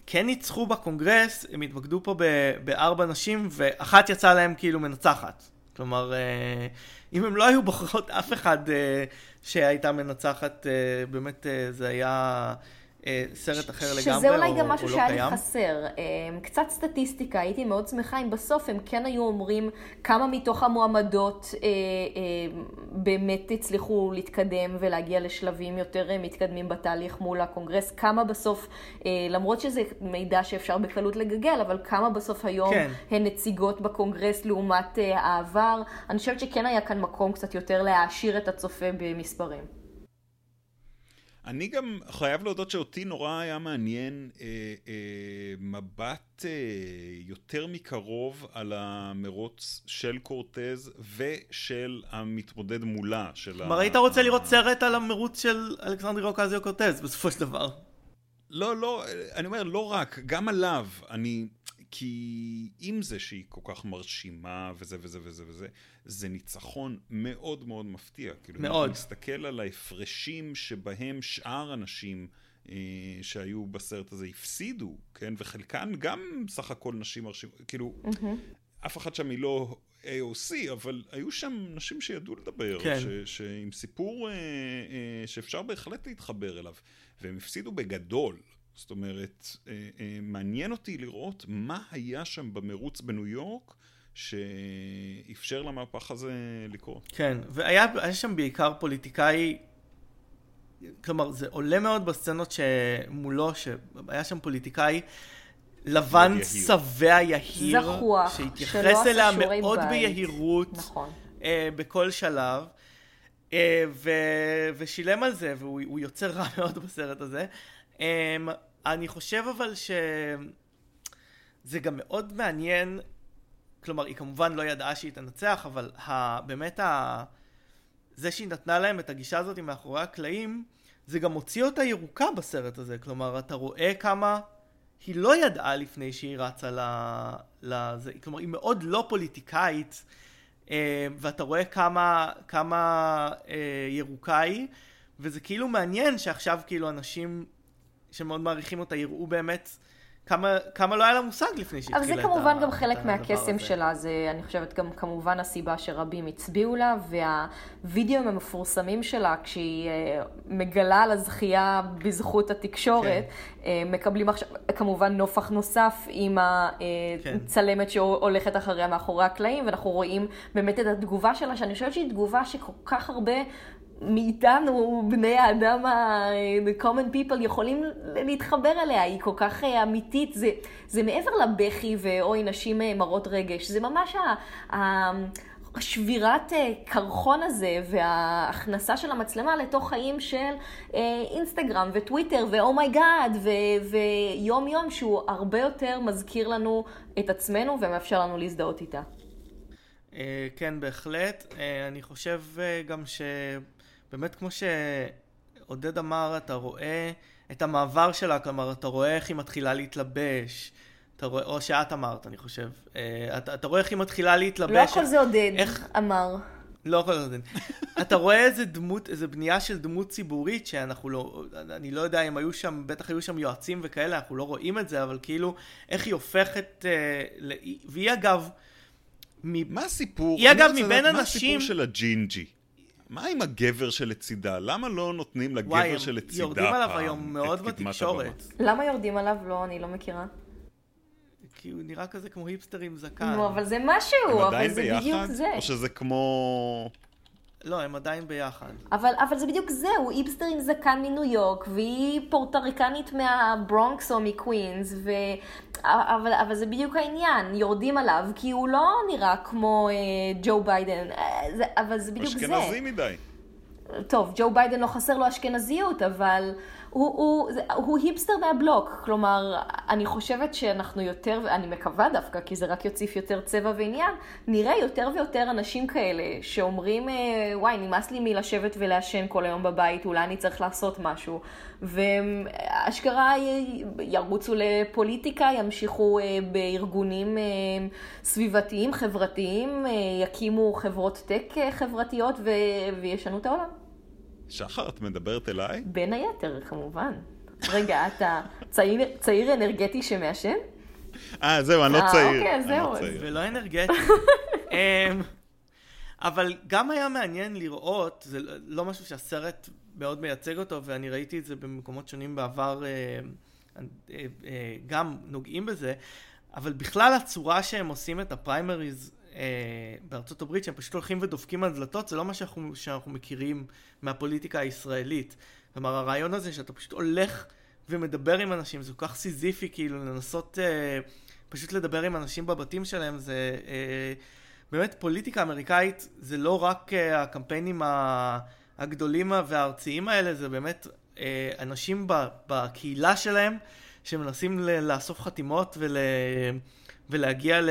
כן ניצחו בקונגרס, הם התמקדו פה ב- בארבע נשים, ואחת יצאה להם כאילו מנצחת. כלומר, אה, אם הם לא היו בוחרות אף אחד אה, שהייתה מנצחת, אה, באמת זה היה... אה, סרט אחר לגמרי, לא קיים. שזה אולי גם משהו שהיה לי חסר. אה, קצת סטטיסטיקה, הייתי מאוד שמחה אם בסוף הם כן היו אומרים כמה מתוך המועמדות אה, באמת הצליחו להתקדם ולהגיע לשלבים יותר מתקדמים בתהליך מול הקונגרס, כמה בסוף, למרות שזה מידע שאפשר בקלות לגגל, אבל כמה בסוף היום כן. הן נציגות בקונגרס לעומת העבר. אני חושבת שכן היה כאן מקום קצת יותר להעשיר את הצופה במספרים. אני גם חייב להודות שאותי נורא היה מעניין אה, אה, מבט אה, יותר מקרוב על המרוץ של קורטז ושל המתמודד מולה. כלומר, היית רוצה לראות סרט על המרוץ של אלכסנדרי רוקזיו קורטז בסופו של דבר. לא, לא, אני אומר, לא רק, גם עליו. אני... כי עם זה שהיא כל כך מרשימה וזה וזה וזה וזה, זה ניצחון מאוד מאוד מפתיע. כאילו, מאוד. אם מסתכל על ההפרשים שבהם שאר אנשים אה, שהיו בסרט הזה הפסידו, כן? וחלקן גם סך הכל נשים מרשימות, כאילו, mm-hmm. אף אחת שם היא לא AOC, אבל היו שם נשים שידעו לדבר, כן. ש, שעם סיפור אה, אה, שאפשר בהחלט להתחבר אליו, והם הפסידו בגדול. זאת אומרת, אה, אה, מעניין אותי לראות מה היה שם במרוץ בניו יורק שאפשר למהפך הזה לקרות. כן, והיה שם בעיקר פוליטיקאי, כלומר זה עולה מאוד בסצנות שמולו, שהיה שם פוליטיקאי לבן שבע יהיר, זחוח, שהתייחס אליה מאוד בית. ביהירות, נכון. אה, בכל שלב. ו... ושילם על זה, והוא יוצר רע מאוד בסרט הזה. אמ, אני חושב אבל שזה גם מאוד מעניין, כלומר היא כמובן לא ידעה שהיא תנצח, אבל ה... באמת ה... זה שהיא נתנה להם את הגישה הזאת מאחורי הקלעים, זה גם הוציא אותה ירוקה בסרט הזה, כלומר אתה רואה כמה היא לא ידעה לפני שהיא רצה ל... לזה, כלומר היא מאוד לא פוליטיקאית, אה, ואתה רואה כמה, כמה אה, ירוקה היא, וזה כאילו מעניין שעכשיו כאילו אנשים שמאוד מעריכים אותה יראו באמת כמה, כמה לא היה לה מושג לפני שהתחילה את אבל זה כמובן גם חלק מהקסם שלה, זה אני חושבת גם כמובן הסיבה שרבים הצביעו לה, והווידאוים המפורסמים שלה, כשהיא אה, מגלה על הזכייה בזכות התקשורת, כן. אה, מקבלים עכשיו כמובן נופח נוסף עם הצלמת כן. שהולכת אחריה מאחורי הקלעים, ואנחנו רואים באמת את התגובה שלה, שאני חושבת שהיא תגובה שכל כך הרבה מאיתנו, בני האדם ה-common people, יכולים להתחבר אליה, היא כל כך אה, אמיתית, זה, זה מעבר לבכי ואוי, נשים אה, מרות רגש, זה ממש ה... ה השבירת אה, קרחון הזה וההכנסה של המצלמה לתוך חיים של אינסטגרם וטוויטר ו oh my God ויום יום שהוא הרבה יותר מזכיר לנו את עצמנו ומאפשר לנו להזדהות איתה. כן, בהחלט. אני חושב גם ש... באמת כמו שעודד אמר, אתה רואה את המעבר שלה, כלומר, אתה רואה איך היא מתחילה להתלבש. אתה רואה, או שאת אמרת, אני חושב. אה, אתה, אתה רואה איך היא מתחילה להתלבש. לא הכל זה עודד איך... אמר. לא הכל זה עודד. אתה רואה איזה דמות, איזה בנייה של דמות ציבורית שאנחנו לא, אני לא יודע אם היו שם, בטח היו שם יועצים וכאלה, אנחנו לא רואים את זה, אבל כאילו, איך היא הופכת, אה, ל... והיא אגב, מ... מה הסיפור? היא אגב מבין אנשים... מה הסיפור של הג'ינג'י? מה עם הגבר שלצידה? למה לא נותנים לגבר וואי, שלצידה פעם יורדים עליו היום מאוד בתקשורת. למה יורדים עליו? לא, אני לא מכירה. כי הוא נראה כזה כמו היפסטר עם זקן. נו, אבל זה משהו, אבל זה ביחד? בדיוק זה. או שזה כמו... לא, הם עדיין ביחד. אבל, אבל זה בדיוק זה, הוא היפסטר עם זקן מניו יורק, והיא פורטריקנית מהברונקס או מקווינס, ו... אבל, אבל זה בדיוק העניין, יורדים עליו, כי הוא לא נראה כמו אה, ג'ו ביידן, אה, זה, אבל זה בדיוק אשכנזי זה. אשכנזי מדי. טוב, ג'ו ביידן לא חסר לו אשכנזיות, אבל הוא, הוא, הוא היפסטר מהבלוק. כלומר, אני חושבת שאנחנו יותר, ואני מקווה דווקא, כי זה רק יוסיף יותר צבע ועניין, נראה יותר ויותר אנשים כאלה שאומרים, אה, וואי, נמאס לי מלשבת ולעשן כל היום בבית, אולי אני צריך לעשות משהו. ואשכרה ירוצו לפוליטיקה, ימשיכו אה, בארגונים אה, סביבתיים, חברתיים, יקימו חברות טק חברתיות וישנו את העולם. שחר, את מדברת אליי? בין היתר, כמובן. רגע, אתה צעיר, צעיר אנרגטי שמעשן? אה, זהו, אני לא אה, צעיר. אה, אוקיי, זהו. ולא אנרגטי. אמ, אבל גם היה מעניין לראות, זה לא משהו שהסרט מאוד מייצג אותו, ואני ראיתי את זה במקומות שונים בעבר, אה, אה, גם נוגעים בזה, אבל בכלל הצורה שהם עושים את הפריימריז אה, בארצות הברית שהם פשוט הולכים ודופקים על דלתות, זה לא מה שאנחנו, שאנחנו מכירים מהפוליטיקה הישראלית. כלומר, הרעיון הזה שאתה פשוט הולך ומדבר עם אנשים, זה כל כך סיזיפי, כאילו לנסות אה, פשוט לדבר עם אנשים בבתים שלהם, זה אה, באמת פוליטיקה אמריקאית, זה לא רק אה, הקמפיינים הגדולים והארציים האלה, זה באמת אה, אנשים בקהילה שלהם שמנסים לאסוף חתימות ול... ולהגיע ל-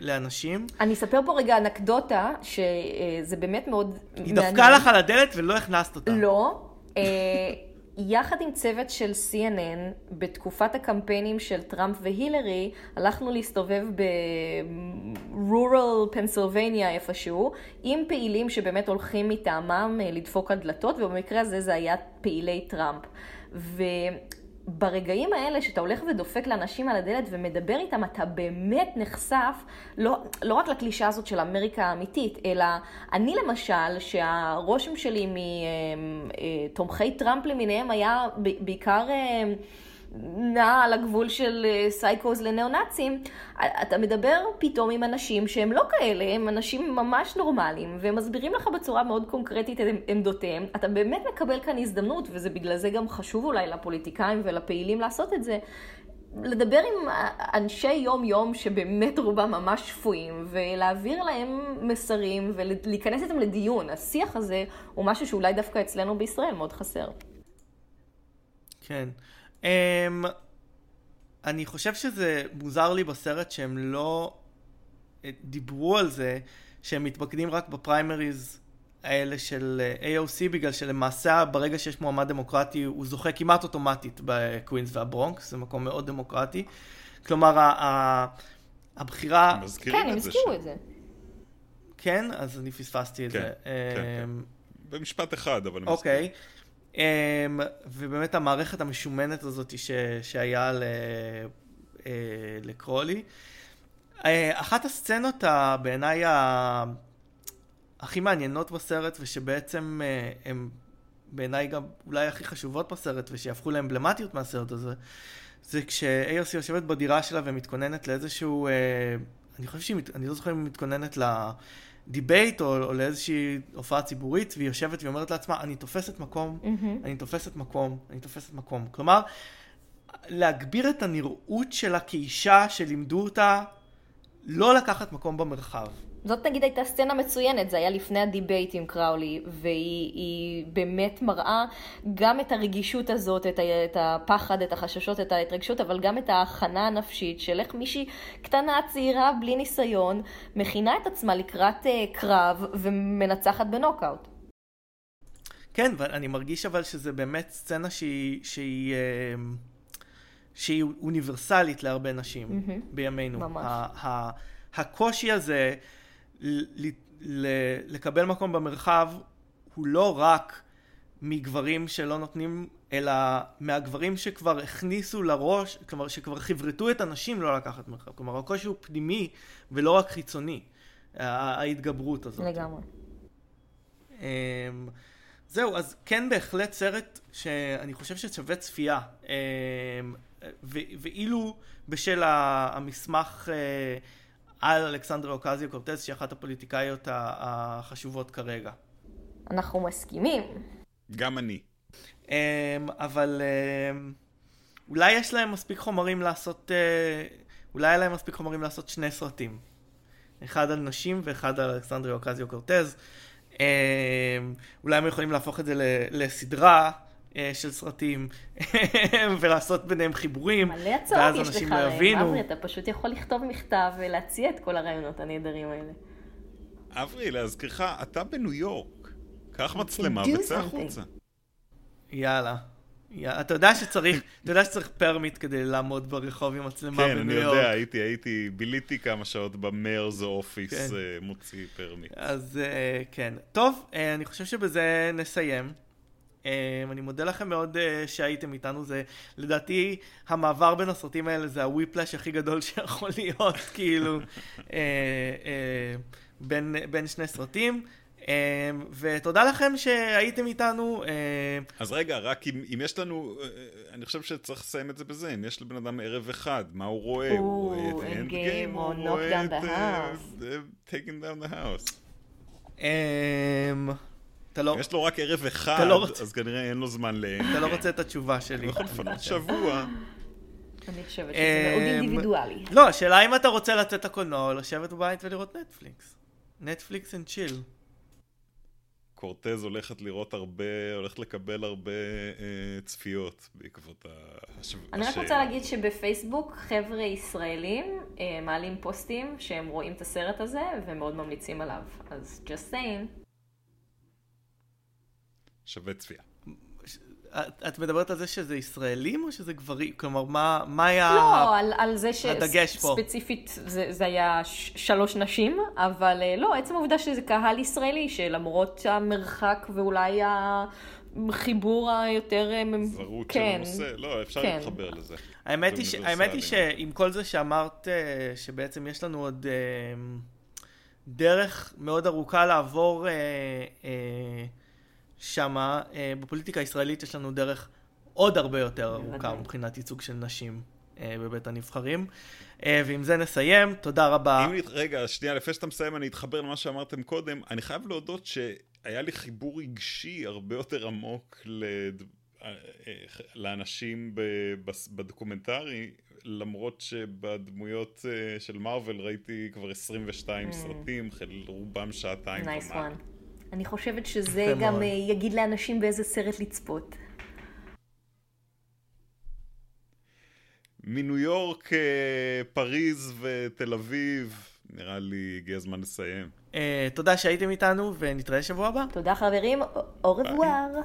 לאנשים. אני אספר פה רגע אנקדוטה, שזה באמת מאוד מעניין. היא דפקה לך על הדלת ולא הכנסת אותה. לא. אה, יחד עם צוות של CNN, בתקופת הקמפיינים של טראמפ והילרי, הלכנו להסתובב ב-rural פנסילבניה איפשהו, עם פעילים שבאמת הולכים מטעמם אה, לדפוק על דלתות, ובמקרה הזה זה היה פעילי טראמפ. ו... ברגעים האלה שאתה הולך ודופק לאנשים על הדלת ומדבר איתם, אתה באמת נחשף לא, לא רק לקלישה הזאת של אמריקה האמיתית, אלא אני למשל, שהרושם שלי מתומכי אה, טראמפ למיניהם היה בעיקר... אה, נע על הגבול של אה, סייקוז לניאו-נאצים, אתה מדבר פתאום עם אנשים שהם לא כאלה, הם אנשים ממש נורמליים, והם מסבירים לך בצורה מאוד קונקרטית את עמדותיהם. אתה באמת מקבל כאן הזדמנות, וזה בגלל זה גם חשוב אולי לפוליטיקאים ולפעילים לעשות את זה, לדבר עם אנשי יום-יום שבאמת רובם ממש שפויים, ולהעביר להם מסרים ולהיכנס איתם לדיון. השיח הזה הוא משהו שאולי דווקא אצלנו בישראל מאוד חסר. כן. Um, אני חושב שזה מוזר לי בסרט שהם לא אה, דיברו על זה שהם מתמקדים רק בפריימריז האלה של אה, AOC בגלל שלמעשה ברגע שיש מועמד דמוקרטי הוא זוכה כמעט אוטומטית בקווינס והברונקס, זה מקום מאוד דמוקרטי. כלומר הבחירה... כן, הם הזכירו את זה. כן? אז אני פספסתי את כן, זה. כן, כן. אמ, במשפט אחד, אבל אני מסכים. אוקיי. Um, ובאמת המערכת המשומנת הזאת ש, שהיה ל... אה, לקרוא לי. אה, אחת הסצנות בעיניי הכי מעניינות בסרט, ושבעצם אה, הן בעיניי גם אולי הכי חשובות בסרט, ושיהפכו לאמבלמטיות מהסרט הזה, זה כשאיוסי יושבת בדירה שלה ומתכוננת לאיזשהו, אה, אני חושב שהיא, אני לא זוכר אם היא מתכוננת ל debate או, או לאיזושהי הופעה ציבורית, והיא יושבת ואומרת לעצמה, אני תופסת מקום, mm-hmm. אני תופסת מקום, אני תופסת מקום. כלומר, להגביר את הנראות שלה כאישה שלימדו אותה לא לקחת מקום במרחב. זאת נגיד הייתה סצנה מצוינת, זה היה לפני ה debate עם קראולי, והיא באמת מראה גם את הרגישות הזאת, את, ה, את הפחד, את החששות, את ההתרגשות, אבל גם את ההכנה הנפשית של איך מישהי קטנה, צעירה, בלי ניסיון, מכינה את עצמה לקראת uh, קרב ומנצחת בנוקאוט. כן, ואני מרגיש אבל שזה באמת סצנה שהיא, שהיא, uh, שהיא אוניברסלית להרבה נשים mm-hmm. בימינו. ממש. הקושי הזה לקבל מקום במרחב הוא לא רק מגברים שלא נותנים, אלא מהגברים שכבר הכניסו לראש, כלומר שכבר חברתו את הנשים לא לקחת מרחב. כלומר הקושי הוא פנימי ולא רק חיצוני, ההתגברות הזאת. לגמרי. אמ, זהו, אז כן בהחלט סרט שאני חושב ששווה צפייה. אמ, ואילו בשל המסמך אה, על אלכסנדרה אוקזיו קורטז, שהיא אחת הפוליטיקאיות החשובות כרגע. אנחנו מסכימים. גם אני. אמ, אבל אמ, אולי יש להם מספיק חומרים לעשות, אה, אולי היה להם מספיק חומרים לעשות שני סרטים. אחד על נשים ואחד על אלכסנדרה אוקזיו קורטז. אמ, אולי הם יכולים להפוך את זה לסדרה. אה, של סרטים, ולעשות ביניהם חיבורים, מלא הצעות יש לך, לא אברי, אתה פשוט יכול לכתוב מכתב ולהציע את כל הרעיונות הנהדרים האלה. אברי, להזכירך, אתה בניו יורק. קח מצלמה וצא החוצה. יאללה. אתה יודע שצריך, אתה יודע שצריך permit כדי לעמוד ברחוב עם מצלמה בניו יורק. כן, אני יודע, הייתי, הייתי, ביליתי כמה שעות ב mayor's office, כן. אה, מוציא permit. אז אה, כן. טוב, אני חושב שבזה נסיים. Um, אני מודה לכם מאוד uh, שהייתם איתנו, זה לדעתי המעבר בין הסרטים האלה זה ה whiplash הכי גדול שיכול להיות, כאילו, uh, uh, בין, בין שני סרטים. Um, ותודה לכם שהייתם איתנו. Uh, אז רגע, רק אם, אם יש לנו, uh, אני חושב שצריך לסיים את זה בזה, אם יש לבן אדם ערב אחד, מה הוא רואה? הוא רואה את Endgame, Knock Down the House. Taking down the house. אתה לא... יש לו רק ערב אחד, לא רוצ... אז כנראה אין לו זמן ל... אתה לא רוצה את התשובה שלי. הוא יכול לפנות שבוע. אני חושבת שזה מאוד אמ, אינדיבידואלי. לא, השאלה אם אתה רוצה לצאת הקולנוע או לשבת בבית ולראות נטפליקס. Netflix and chill. קורטז הולכת לראות הרבה, הולכת לקבל הרבה אה, צפיות בעקבות השאלה. אני רק רוצה להגיד שבפייסבוק חבר'ה ישראלים אה, מעלים פוסטים שהם רואים את הסרט הזה ומאוד ממליצים עליו. אז just saying. שווה צפייה. את, את מדברת על זה שזה ישראלים או שזה גברים? כלומר, מה, מה היה לא, על, על זה שספציפית זה, זה היה ש- שלוש נשים, אבל אה, לא, עצם העובדה שזה קהל ישראלי, שלמרות המרחק ואולי החיבור היותר... אה, זרות כן, של הנושא, לא, אפשר כן. להתחבר לזה. האמת היא, ש, האמת היא שעם כל זה שאמרת אה, שבעצם יש לנו עוד דרך מאוד ארוכה לעבור... שמה, אה, בפוליטיקה הישראלית יש לנו דרך עוד הרבה יותר ארוכה מבחינת ייצוג של נשים אה, בבית הנבחרים. אה, ועם זה נסיים, תודה רבה. אם, רגע, שנייה, לפני שאתה מסיים, אני אתחבר למה שאמרתם קודם. אני חייב להודות שהיה לי חיבור רגשי הרבה יותר עמוק לד... אה, לאנשים בדוקומנטרי, למרות שבדמויות של מארוול ראיתי כבר 22 mm. סרטים, רובם שעתיים. Nice one. אני חושבת שזה גם מאוד. אה, יגיד לאנשים באיזה סרט לצפות. מניו יורק, אה, פריז ותל אביב, נראה לי הגיע הזמן לסיים. Uh, תודה שהייתם איתנו ונתראה שבוע הבא. תודה חברים, אור רבואר.